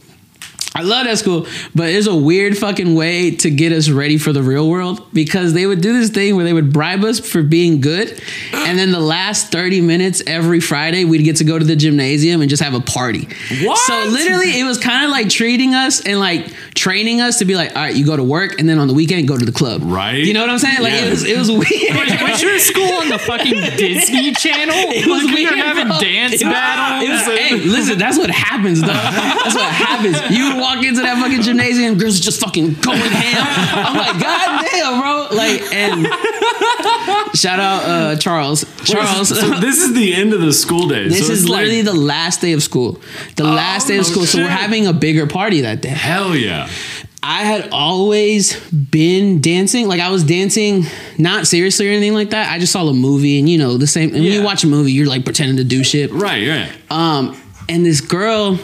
I love that school, but it's a weird fucking way to get us ready for the real world because they would do this thing where they would bribe us for being good, and then the last thirty minutes every Friday we'd get to go to the gymnasium and just have a party. What? So literally, it was kind of like treating us and like training us to be like, all right, you go to work, and then on the weekend go to the club. Right. You know what I'm saying? Like Yeah. it was it was weird. Was your school on the fucking Disney Channel? It was Like, weird, You're having bro. dance It was- battles. it was- hey, listen, that's what happens, though. That's what happens. You walk into that fucking gymnasium, girls just fucking going ham. I'm like, God damn, bro. Like, and shout out uh, Charles. Charles. So this is the end of the school day. This so is it's like, literally the last day of school. The last day of no school. So we're having a bigger party that day. hell yeah. I had always been dancing. Like I was dancing, not seriously or anything like that. I just saw a movie, and you know the same. And when you watch a movie, you're like pretending to do shit. Right, right. Um, and this girl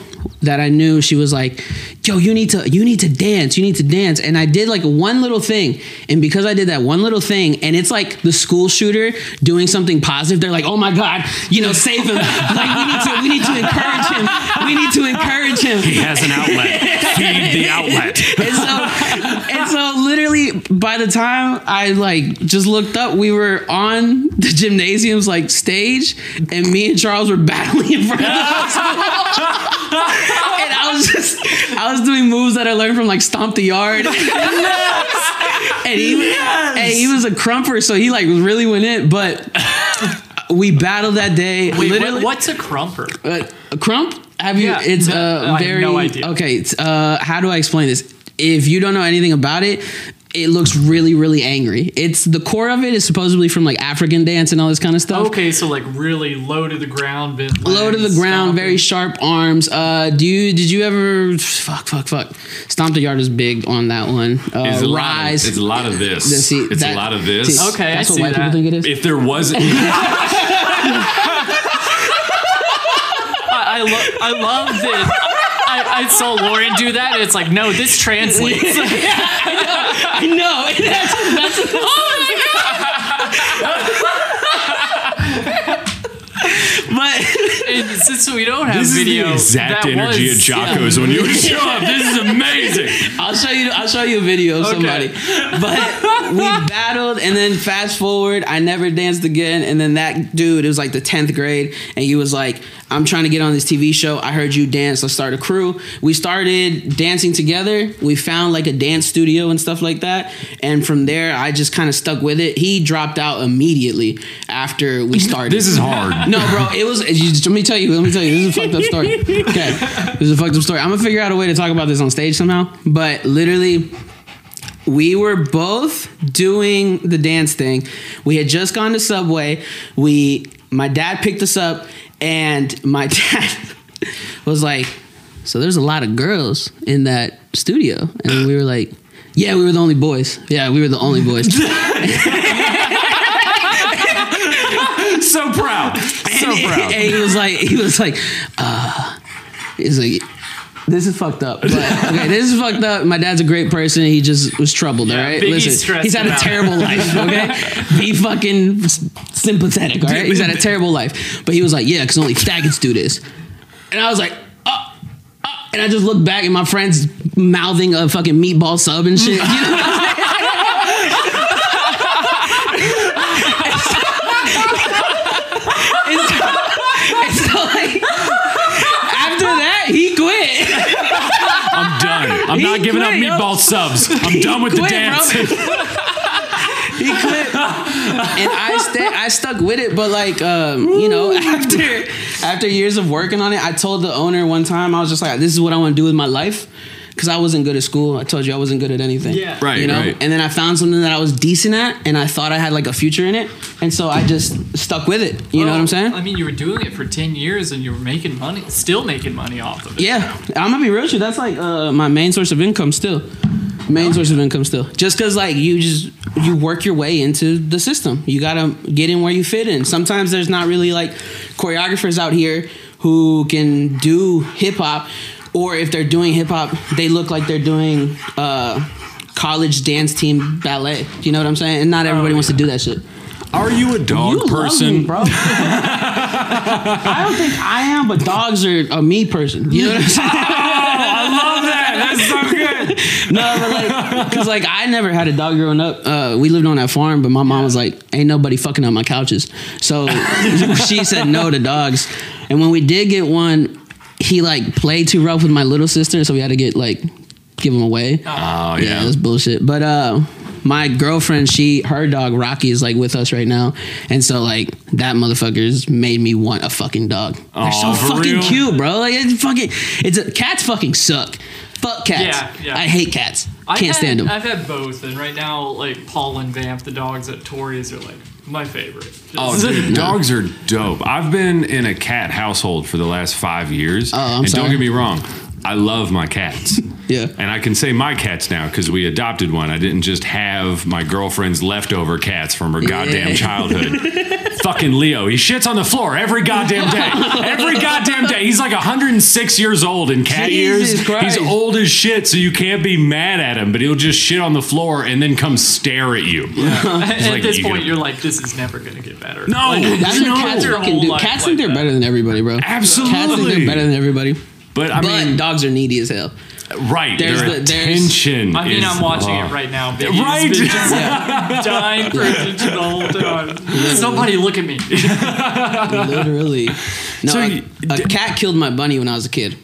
that I knew, she was like, "Yo, you need to, you need to dance, you need to dance." And I did like one little thing, and because I did that one little thing, and it's like the school shooter doing something positive. They're like, "Oh my god, you know, save him!" like we need to, we need to encourage him. We need to encourage him. He has an outlet. Feed the outlet. And so, and so, literally, by the time I like just looked up, we were on the gymnasium's like stage, and me and Charles were battling in front of the us. and I was just, I was doing moves that I learned from like Stomp the Yard. and he, and he was a krumper, so he like really went in. But we battled that day. Wait, literally, what, what's a krumper? uh, a krump? Have you? Yeah, it's no, uh, I have very no idea. okay. It's, uh, how do I explain this? If you don't know anything about it, it looks really, really angry. It's the core of it is supposedly from like African dance and all this kind of stuff. Okay, so like really low to the ground, bent Low to the ground, stomping. very sharp arms. Uh, do you did you ever fuck fuck fuck? Stomp the yard is big on that one. Uh, It's a, lot of, rise. it's a lot of this. Then see, it's that- a lot of this. see, Okay, I that's what see white people that. think it is. If there wasn't, I, I, lo- I love that. I, I saw Lauren do that. And it's like, no, this translates. yeah, I know. I know. That's, that's, oh but And since we don't have this is the exact that energy was, of Jocko's when you show up. This is amazing. I'll show you. I'll show you a video of somebody. But we battled, and then fast forward, I never danced again. And then that dude, it was like the tenth grade, and he was like, "I'm trying to get on this TV show. I heard you dance. Let's start a crew." We started dancing together. We found like a dance studio and stuff like that. And from there, I just kind of stuck with it. He dropped out immediately after we started. This is hard. No, bro, it was. you- Let me tell you. Let me tell you. This is a fucked up story. Okay, this is a fucked up story. I'm gonna figure out a way to talk about this on stage somehow. But literally, we were both doing the dance thing. We had just gone to Subway. We, my dad picked us up, and my dad was like, "So there's a lot of girls in that studio," and we were like. Yeah, we were the only boys. Yeah, we were the only boys. So proud. So and, proud. and he was like, he was like, uh, he's like, this is fucked up. But okay, this is fucked up. My dad's a great person. He just was troubled. all right, Biggie listen, he's had a terrible life. Okay, be fucking sympathetic. All right, he's had a terrible life. But he was like, yeah, because only faggots do this. And I was like, oh. oh. And I just looked back, and my friend's mouthing a fucking meatball sub and shit. You know? And so, and so, like, after that, he quit. I'm done. I'm He not giving up quit, yo. meatball subs. I'm done with the dance. bro. he quit, and I stay. I stuck with it, but like, um, you know, after after years of working on it, I told the owner one time I was just like, "This is what I want to do with my life." Because I wasn't good at school. I told you I wasn't good at anything. Yeah. Right, You know? right. And then I found something that I was decent at and I thought I had like a future in it. And so I just stuck with it. You know what I'm saying? I mean, you were doing it for 10 years and you were making money, still making money off of it. Yeah, I'm gonna be real with you. That's like uh, my main source of income still. Main source of income still. Just because like you just you work your way into the system. You gotta get in where you fit in. Sometimes there's not really like choreographers out here who can do hip hop, or if they're doing hip hop, they look like they're doing uh, college dance team ballet. You know what I'm saying? And not everybody wants to do that shit. Are you a dog You love person? me, bro. I don't think I am, but dogs are a me person. You know what I'm saying? I love that. That's so good. no, but like, cause like I never had a dog growing up. Uh, we lived on that farm, but my mom was like, "Ain't nobody fucking on my couches," so she said no to dogs. And when we did get one, he like played too rough with my little sister, so we had to get like give him away. Oh yeah, yeah. it was bullshit. But uh, my girlfriend, she her dog Rocky is like with us right now, and so like that motherfucker's made me want a fucking dog. They're so fucking real? cute, bro. Like it's fucking, it's a, cats fucking suck. Fuck cats. Yeah, yeah. I hate cats. I've Can't had, stand them. I've had both, and right now, like Paul and Vamp, the dogs at Tori's, are like my favorite. Oh, dude, dogs are dope. I've been in a cat household for the last five years. Oh, I'm and sorry. don't get me wrong, I love my cats. Yeah. And I can say my cats now because we adopted one. I didn't just have my girlfriend's leftover cats from her goddamn Yeah. childhood. Fucking Leo. He shits on the floor every goddamn day. Every goddamn day. He's like 106 years old in cat Jesus years. Christ. He's old as shit, so you can't be mad at him, but he'll just shit on the floor and then come stare at you. at like, this you point, gotta- you're like, this is never gonna get better. No, Like, That's no. what cats Your fucking whole do. life Cats like think they're that. better than everybody, bro. Absolutely. Cats think they're better than everybody. But I But mean, dogs are needy as hell. Right? there's their the- there's- attention. I mean, is- I'm watching it right now. Baby. Right. He's been just dying for attention the whole time. Somebody look at me. Literally. No, So a, a cat killed my bunny when I was a kid.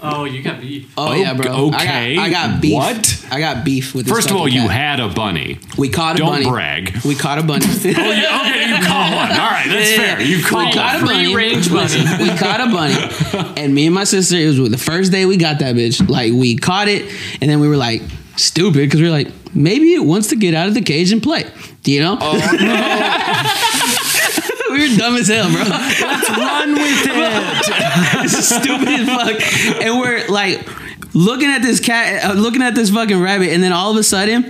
Oh, you got beef. Oh, oh yeah, bro. okay. I got, I got beef. What? I got beef with. This First of all, fucking you cat. had a bunny. We caught a bunny. Don't bunny. brag. We caught a bunny. Oh, you, okay, you caught one. All right, that's Yeah, fair. You caught, we caught caught a bunny. Free-range bunny. We caught a bunny, and me and my sister. It was the first day we got that bitch. Like we caught it, and then we were like stupid because we were like, maybe it wants to get out of the cage and play. Do you know? Oh, we were dumb as hell, bro. Let's run with it. It's stupid as fuck. And we're like looking at this cat, uh, looking at this fucking rabbit, and then all of a sudden,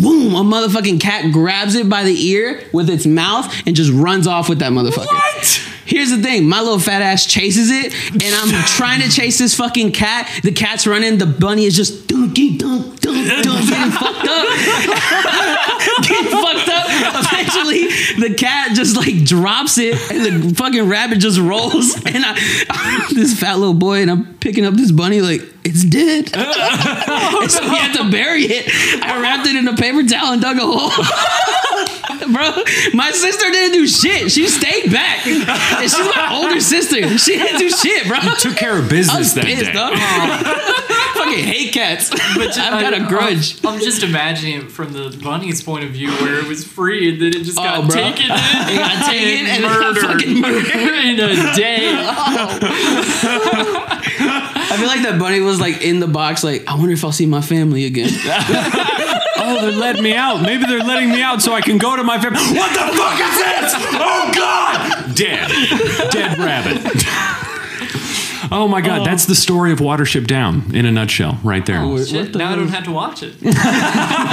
boom, a motherfucking cat grabs it by the ear with its mouth and just runs off with that motherfucker. What? Here's the thing, my little fat ass chases it, and I'm trying to chase this fucking cat. The cat's running, the bunny is just dunky dunk dunk dunk getting fucked up. getting fucked up. Eventually, the cat just like drops it, and the fucking rabbit just rolls. And I, this fat little boy, and I'm picking up this bunny like it's dead. and so we had to bury it. I wrapped it in a paper towel and dug a hole. Bro, my sister didn't do shit. She stayed back. And she's my older sister. She didn't do shit, bro. Took care of I business was that pissed, day. Dog. Fucking hate cats. But I've got a I- grudge. I'm, I'm just imagining it from the bunny's point of view, where it was free and then it just got Oh, bro. taken in. It got taken and it got murdered fucking murdered. in a day. I feel like that bunny was like in the box, like, I wonder if I'll see my family again. Oh, they're letting me out. Maybe they're letting me out so I can go to my family. What the fuck is this? Oh God! Dead. Dead rabbit. Oh my God, that's the story of Watership Down in a nutshell, right there. What Shit, the now I don't have to watch it.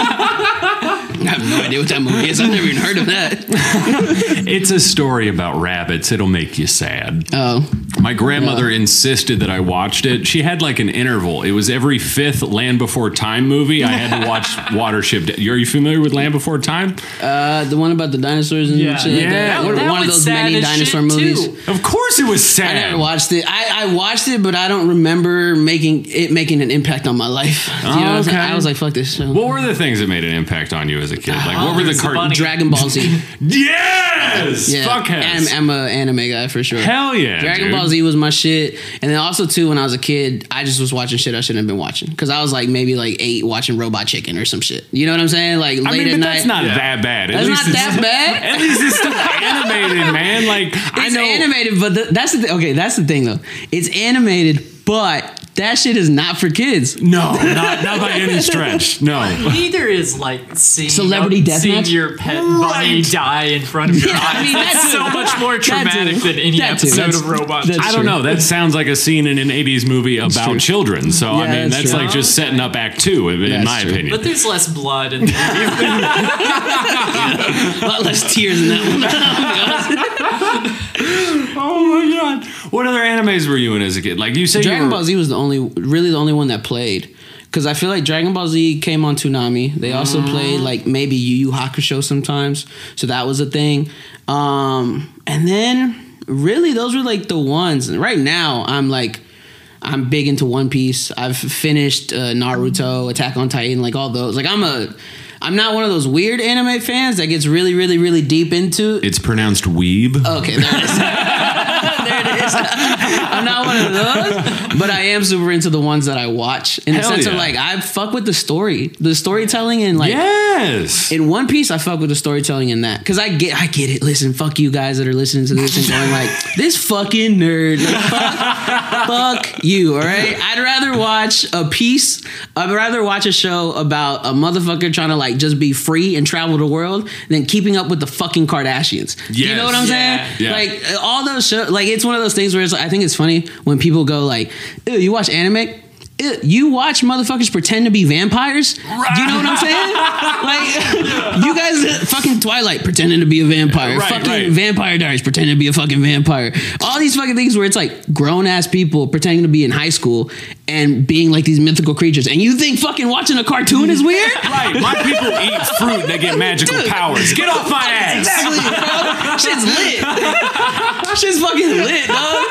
I have no idea what that movie is. I've never even heard of that. It's a story about rabbits. It'll make you sad. Oh, My grandmother insisted that I watched it. She had like an interval. It was every fifth Land Before Time movie. I had to watch Watership. Down. Are you familiar with Land Before Time? uh, the one about the dinosaurs and Yeah. shit like Yeah. that. That- One- that one of those sad many dinosaur movies. too. Of course, it was I never watched it. I, I watched it, but I don't remember making it making an impact on my life. Do you know what I'm? Oh, okay. I was like, fuck this show. What were the things that made an impact on you as a kid? Like, what were the Oliver's cartoons? Dragon Ball Z. Yes! Yeah, Fuckheads. I'm, I'm a anime guy for sure. Hell yeah. Dragon dude. Ball Z was my shit, and then also too when I was a kid, I just was watching shit I shouldn't have been watching because I was like maybe like eight watching Robot Chicken or some shit. You know what I'm saying? Like late I mean, at but night. that's not Yeah. that bad. At That's least not that bad. At least it's still animated, man. Like I It's know. animated, but the, that's the th- okay. That's the thing though. It's animated, but that shit is not for kids. No, not, not by any stretch. No. Neither is like seeing, Celebrity a- deathmatch? seeing your pet bunny Right. die in front of your Yeah, eyes. I mean, that's so much more traumatic too. than any That too. episode That's- of Robot. Chicken. I don't true. know. That sounds like a scene in an 80s movie about true. children. So, I mean, that's that's like just oh, setting up Act Two, in, in That's my true. opinion. But there's less blood in the A lot less tears in that one. Oh my God. What other animes were you in as a kid? Like, you say you Dragon were- Ball Z was the only, really the only one that played. because I feel like Dragon Ball Z came on Toonami. They also Mm-hmm. played like maybe Yu Yu Hakusho sometimes, so that was a thing. Um, and then really those were like the ones. And Right now, I'm like. I'm big into One Piece. I've finished uh, Naruto, Attack on Titan, like all those. Like I'm a, I'm not one of those weird anime fans that gets really, really, really deep into. It's pronounced weeb. Okay, there it is. there it is. I'm not one of those, but I am super into the ones that I watch in the Hell sense of like I fuck with the story, the storytelling, and like yes. in One Piece, I fuck with the storytelling in that because I get, I get it. Listen, fuck you guys that are listening to this and going like, this fucking nerd, like, fuck, fuck you. All right, I'd rather watch a piece. I'd rather watch a show about a motherfucker trying to like just be free and travel the world than keeping up with the fucking Kardashians. You know what I'm Yeah. saying? Yeah. Like all those shows. Like it's one of those things where it's. I think it's funny when people go like, Ew, "You watch anime." Ew, You watch motherfuckers pretend to be vampires. Do you know what I'm saying? like, you guys, fucking Twilight pretending to be a vampire. Right, fucking right. Vampire Diaries pretending to be a fucking vampire. All these fucking things where it's like grown ass people pretending to be in high school and being like these mythical creatures. And you think fucking watching a cartoon is weird? Right, my people eat fruit. They get magical Dude. powers. Get off my ass. Exactly, bro. Shit's lit. Shit's fucking lit, dog.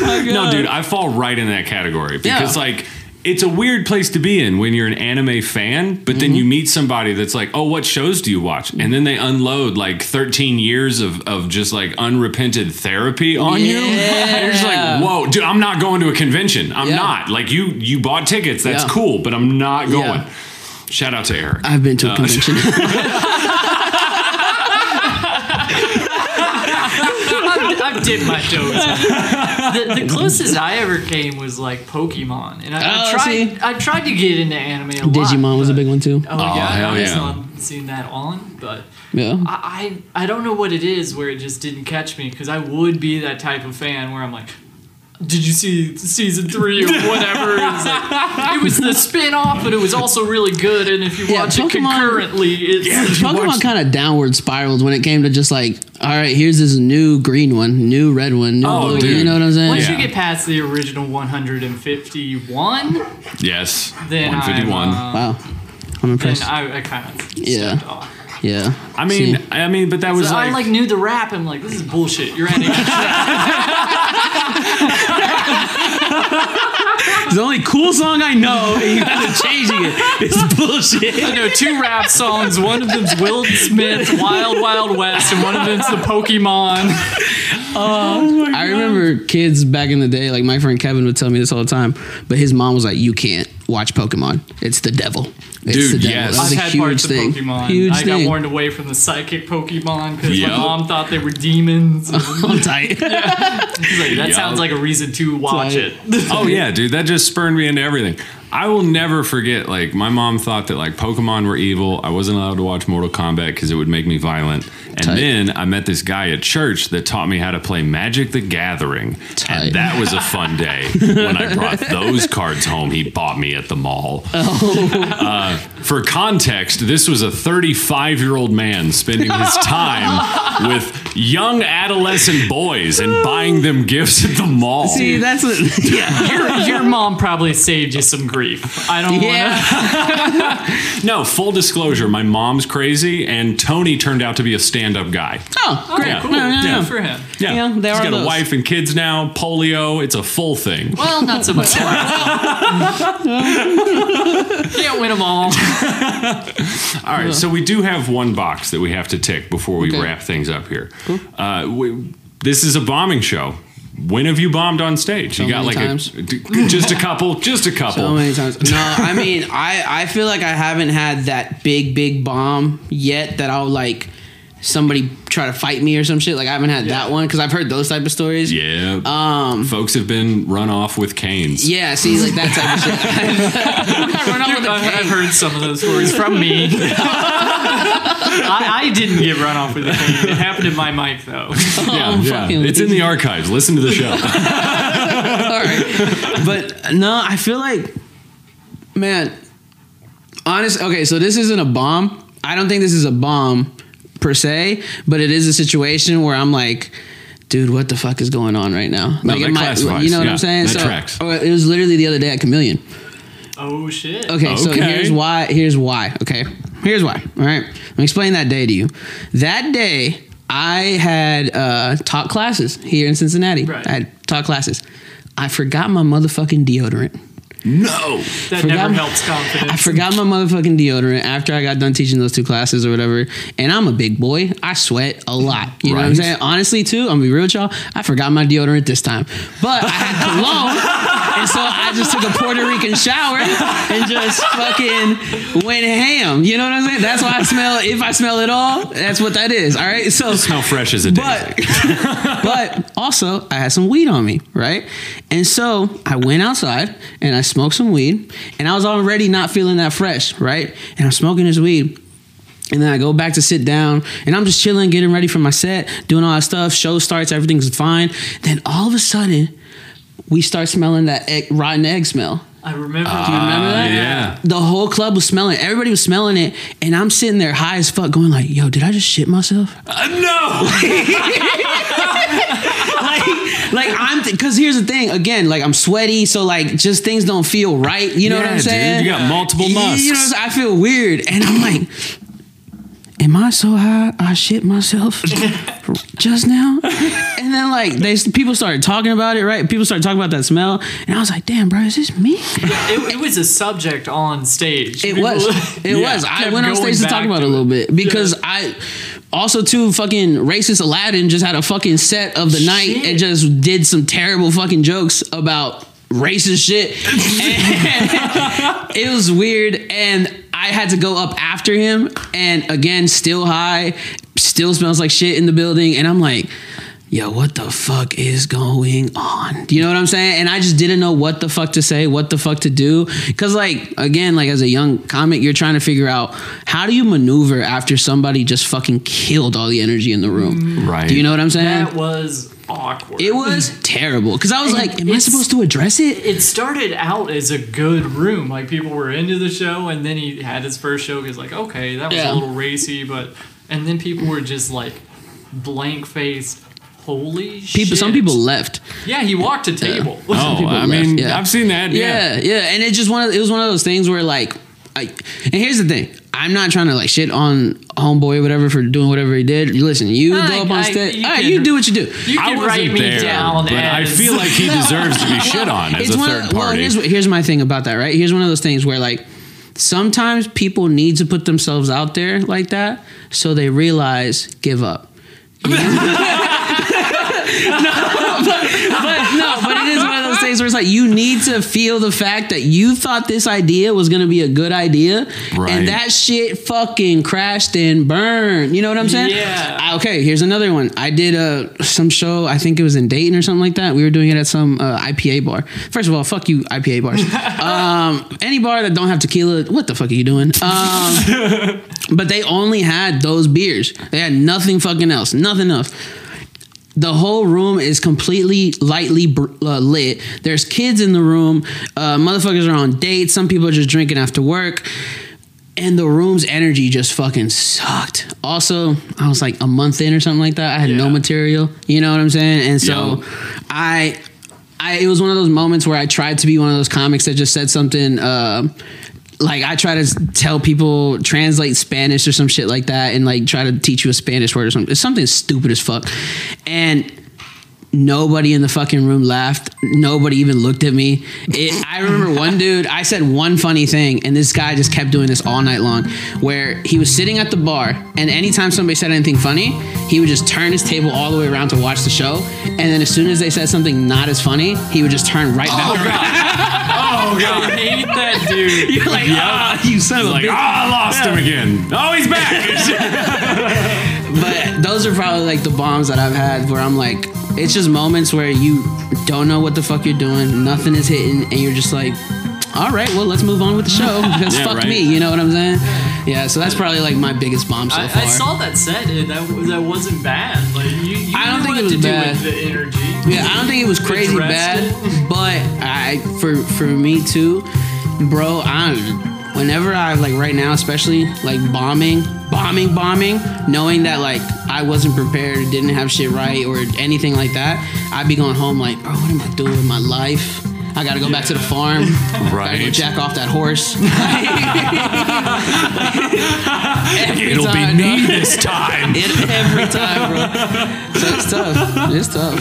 My No, dude, I fall right in that category because Yeah. like it's a weird place to be in when you're an anime fan, but then Mm-hmm. you meet somebody that's like, "Oh, what shows do you watch?" And then they unload like 13 years of of just like unrepented therapy on you. And you're just like, "Whoa, dude, I'm not going to a convention. I'm Yeah. not." Like you you bought tickets. That's Yeah. cool, but I'm not going. Yeah. Shout out to Eric. I've been to a Uh, convention. I've, I've dipped my toes. The, the closest I ever came was like Pokemon, and I, I Oh, tried. see? I tried to get into anime a lot. Digimon was a big one too. Oh, Oh, yeah, hell I yeah. saw seen that on, but Yeah. I, I I don't know what it is where it just didn't catch me because I would be that type of fan where I'm like. Did you see season three or whatever? It's like, it was the spin off, but it was also really good. And if you Yeah, watch it concurrently, it's Pokemon kind of downward spiraled when it came to just like, all right, here's this new green one, new red one, new Oh, blue, dude. you know what I'm saying? Once Yeah. you get past the original 151, yes. then 151. I'm, uh, Wow, I'm then impressed. I, I kind of Yeah. Stepped off. yeah, I mean, See? I mean, but that was So like, I like knew the rap. I'm like, this is bullshit. You're ending. It's the only cool song I know, and you guys are changing it. It's bullshit. I know two rap songs. One of them's Will Smith, Wild Wild West, and one of them's the Pokemon. Oh I remember kids back in the day, like my friend Kevin would tell me this all the time, but his mom was like, "You can't watch Pokemon. It's the devil." It's Dude, yes. That was I've a had huge parts thing. of Pokemon. Huge I got thing. warned away from the psychic Pokemon because Yep. my mom thought they were demons. And I'm tight. she's like, that Yep. sounds like a reason to watch Tight. it. Oh yeah, dude, that just spurned me into everything. I will never forget. Like my mom thought that like Pokemon were evil. I wasn't allowed to watch Mortal Kombat because it would make me violent. And Tight. then I met this guy at church that taught me how to play Magic the Gathering, Tight. and that was a fun day when I brought those cards home. He bought me at the mall. Uh, for context, this was a 35 year old man spending his time with young adolescent boys and buying them gifts at the mall. See, that's what. Yeah. your, your mom probably saved you some grief. I don't Yeah. No, full disclosure, my mom's crazy, and Tony turned out to be a stand-up guy. Oh, great. Yeah. Cool. No, no, no. For him. Yeah, Yeah, they he's are got those. a wife and kids now. Polio, it's a full thing. Well, not so much. Can't win them all. All right, so we do have one box that we have to tick before we Okay. wrap things up here. Uh, we, this is a bombing show. When have you bombed on stage? you got many like times. a d- just a couple, just a couple. So many times. No, I mean, I I feel like I haven't had that big big bomb yet that I'll like somebody try to fight me or some shit. Like I haven't had that one because I've heard those type of stories. yeah, Um. folks have been run off with canes. Yeah. See, like that type of shit. I run off with a I've, I've heard some of those stories from me. I, I didn't get run off with a cane. It happened in my mic though. yeah, I'm yeah. It's in the archives. Listen to the show. All right. But no, I feel like, man, honest. Okay, so this isn't a bomb. I don't think this is a bomb per se, but it is a situation where I'm like, dude, what the fuck is going on right now? No, like, that am you know what Yeah, I'm saying? that tracks. oh, it was literally the other day at Chameleon. Oh shit. Okay, so here's why. Here's why. Okay, here's why. All right, let me explain that day to you. That day, I had uh, taught classes here in Cincinnati. Right. I had taught classes. I forgot my motherfucking deodorant. No. That Forgot never my- helps confidence. I forgot my motherfucking deodorant after I got done teaching those two classes or whatever. And I'm a big boy. I sweat a lot. You know what I'm saying? Honestly, too, I'm gonna be real with y'all. I forgot my deodorant this time. But I had cologne. and so I just took a Puerto Rican shower and just fucking went ham. You know what I'm saying? That's why I smell if I smell at all, that's what that is. All right. So How fresh is it? but but also I had some weed on me, right? And so I went outside and I smoked some weed, and I was already not feeling that fresh, right? And I'm smoking this weed. And then I go back to sit down and I'm just chilling, getting ready for my set, doing all that stuff. Show starts, everything's fine. Then all of a sudden, we start smelling that egg, rotten egg smell. I remember. Do you remember that? yeah. The whole club was smelling. it. Everybody was smelling it, and I'm sitting there high as fuck, going like, "Yo, did I just shit myself?" Uh, no. like, like I'm because here's the thing. Again, like I'm sweaty, so like just things don't feel right. You know what I'm dude, saying? you got multiple You- musks. You know, what I feel weird, and I'm like. Am I so high? I shit myself just now, and then like they people started talking about it, right? People started talking about that smell, and I was like, "Damn, bro, is this me?" it, it was a subject on stage. It People- was. It Yeah. was. I went on stage to talk about it a little bit because I also too fucking racist Aladdin just had a fucking set of the night and just did some terrible fucking jokes about racist shit. It was weird and I had to go up after him and again still high, still smells like shit in the building and I'm like Yo, what the fuck is going on? Do you know what I'm saying? And I just didn't know what the fuck to say, what the fuck to do. Cause like again, like as a young comic, you're trying to figure out how do you maneuver after somebody just fucking killed all the energy in the room. Mm. Right. Do you know what I'm saying? That was awkward. It was terrible. Cause I was And like, am I supposed to address it? It started out as a good room. Like people were into the show, and then he had his first show. He's like, okay, that was Yeah. a little racy, but and then people were just like blank faced. Holy People shit! some people left. Yeah, he walked a table. Oh, people I left, mean, yeah. I've seen that. Yeah. Yeah, yeah, and it just one of it was one of those things where like, I and here's the thing. I'm not trying to like shit on homeboy or whatever for doing whatever he did. Listen, you I- go up on stage. you All right, can- you do what you do. You I can wasn't write me there, down, but I feel like he deserves to be shit on as It's a one third of, well, here's here's my thing about that. Right, here's one of those things where like sometimes people need to put themselves out there like that so they realize give up. but no, but it is one of things where it's like you need to feel the fact that you thought this idea was gonna be a good idea, Right. and that shit fucking crashed and burned. You know what I'm saying? Yeah. Ah, Okay, here's another one. I did uh, some show. I think it was in Dayton or something like that. We were doing it at some uh, IPA bar. First of all, fuck you, IPA bars. um, any bar that don't have tequila, what the fuck are you doing? Um, but they only had those beers. They had nothing fucking else. Nothing else. The whole room is completely lightly br- uh, lit. There's kids in the room. Uh, motherfuckers are on dates. Some people are just drinking after work. And the room's energy just fucking sucked. Also, I was like a month in or something like that. I had no material. You know what I'm saying? And so Yo. I I it was one of those moments where I tried to be one of those comics that just said something uh, like I try to tell people translate Spanish or some shit like that and like try to teach you a Spanish word or something. It's something stupid as fuck. And nobody in the fucking room laughed. Nobody even looked at me. It, I remember one dude, I said one funny thing, and this guy just kept doing this all night long. Where he was sitting at the bar, and anytime somebody said anything funny, he would just turn his table all the way around to watch the show. And then as soon as they said something not as funny, he would just turn right back around. Oh god, I hate that dude. You're like, ah, you son of a like, bitch. oh, I lost him again. Oh, he's back. But those are probably like the bombs that I've had where I'm like, it's just moments where you don't know what the fuck you're doing, nothing is hitting, and you're just like, all right, well, let's move on with the show because Yeah, fuck right. me, you know what I'm saying? Yeah, so that's probably like my biggest bomb so I, far. I saw that set. and uh, That that wasn't bad. Like you, you I don't think it was bad. the energy. Yeah, I don't think it was crazy bad, but I for for me too, bro. I whenever I like right now, especially like bombing, bombing, bombing, knowing that like I wasn't prepared, didn't have shit right, or anything like that, I'd be going home like, bro, what am I doing with my life? I gotta go back to the farm. Right. Gotta go jack off that horse. It'll time, be me dog. this time. It, every time, bro. So it's tough. It's tough.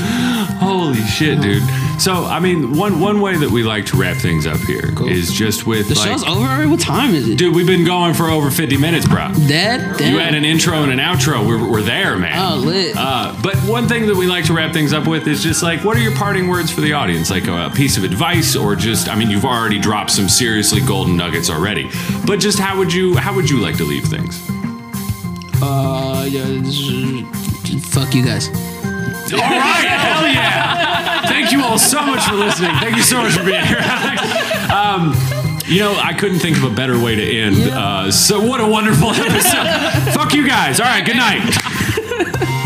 Holy shit, dude. So, I mean, one one way that we like to wrap things up here is Cool. just with The like, show's over already? What time is it? dude, we've been going for over 50 minutes, bro. Dead? Damn. You had an intro and an outro. We're, we're there, man. Oh, lit. Uh, but one thing that we like to wrap things up with is just like, what are your parting words for the audience? Like a piece of advice, or just, I mean, you've already dropped some seriously golden nuggets already. But just how would you, how would you like to leave things? Uh, yeah, this is- fuck you guys. All right, hell yeah! Thank you all so much for listening. Thank you so much for being here, Alex. Um, you know, I couldn't think of a better way to end. Uh, so, what a wonderful episode. Fuck you guys. All right, good night.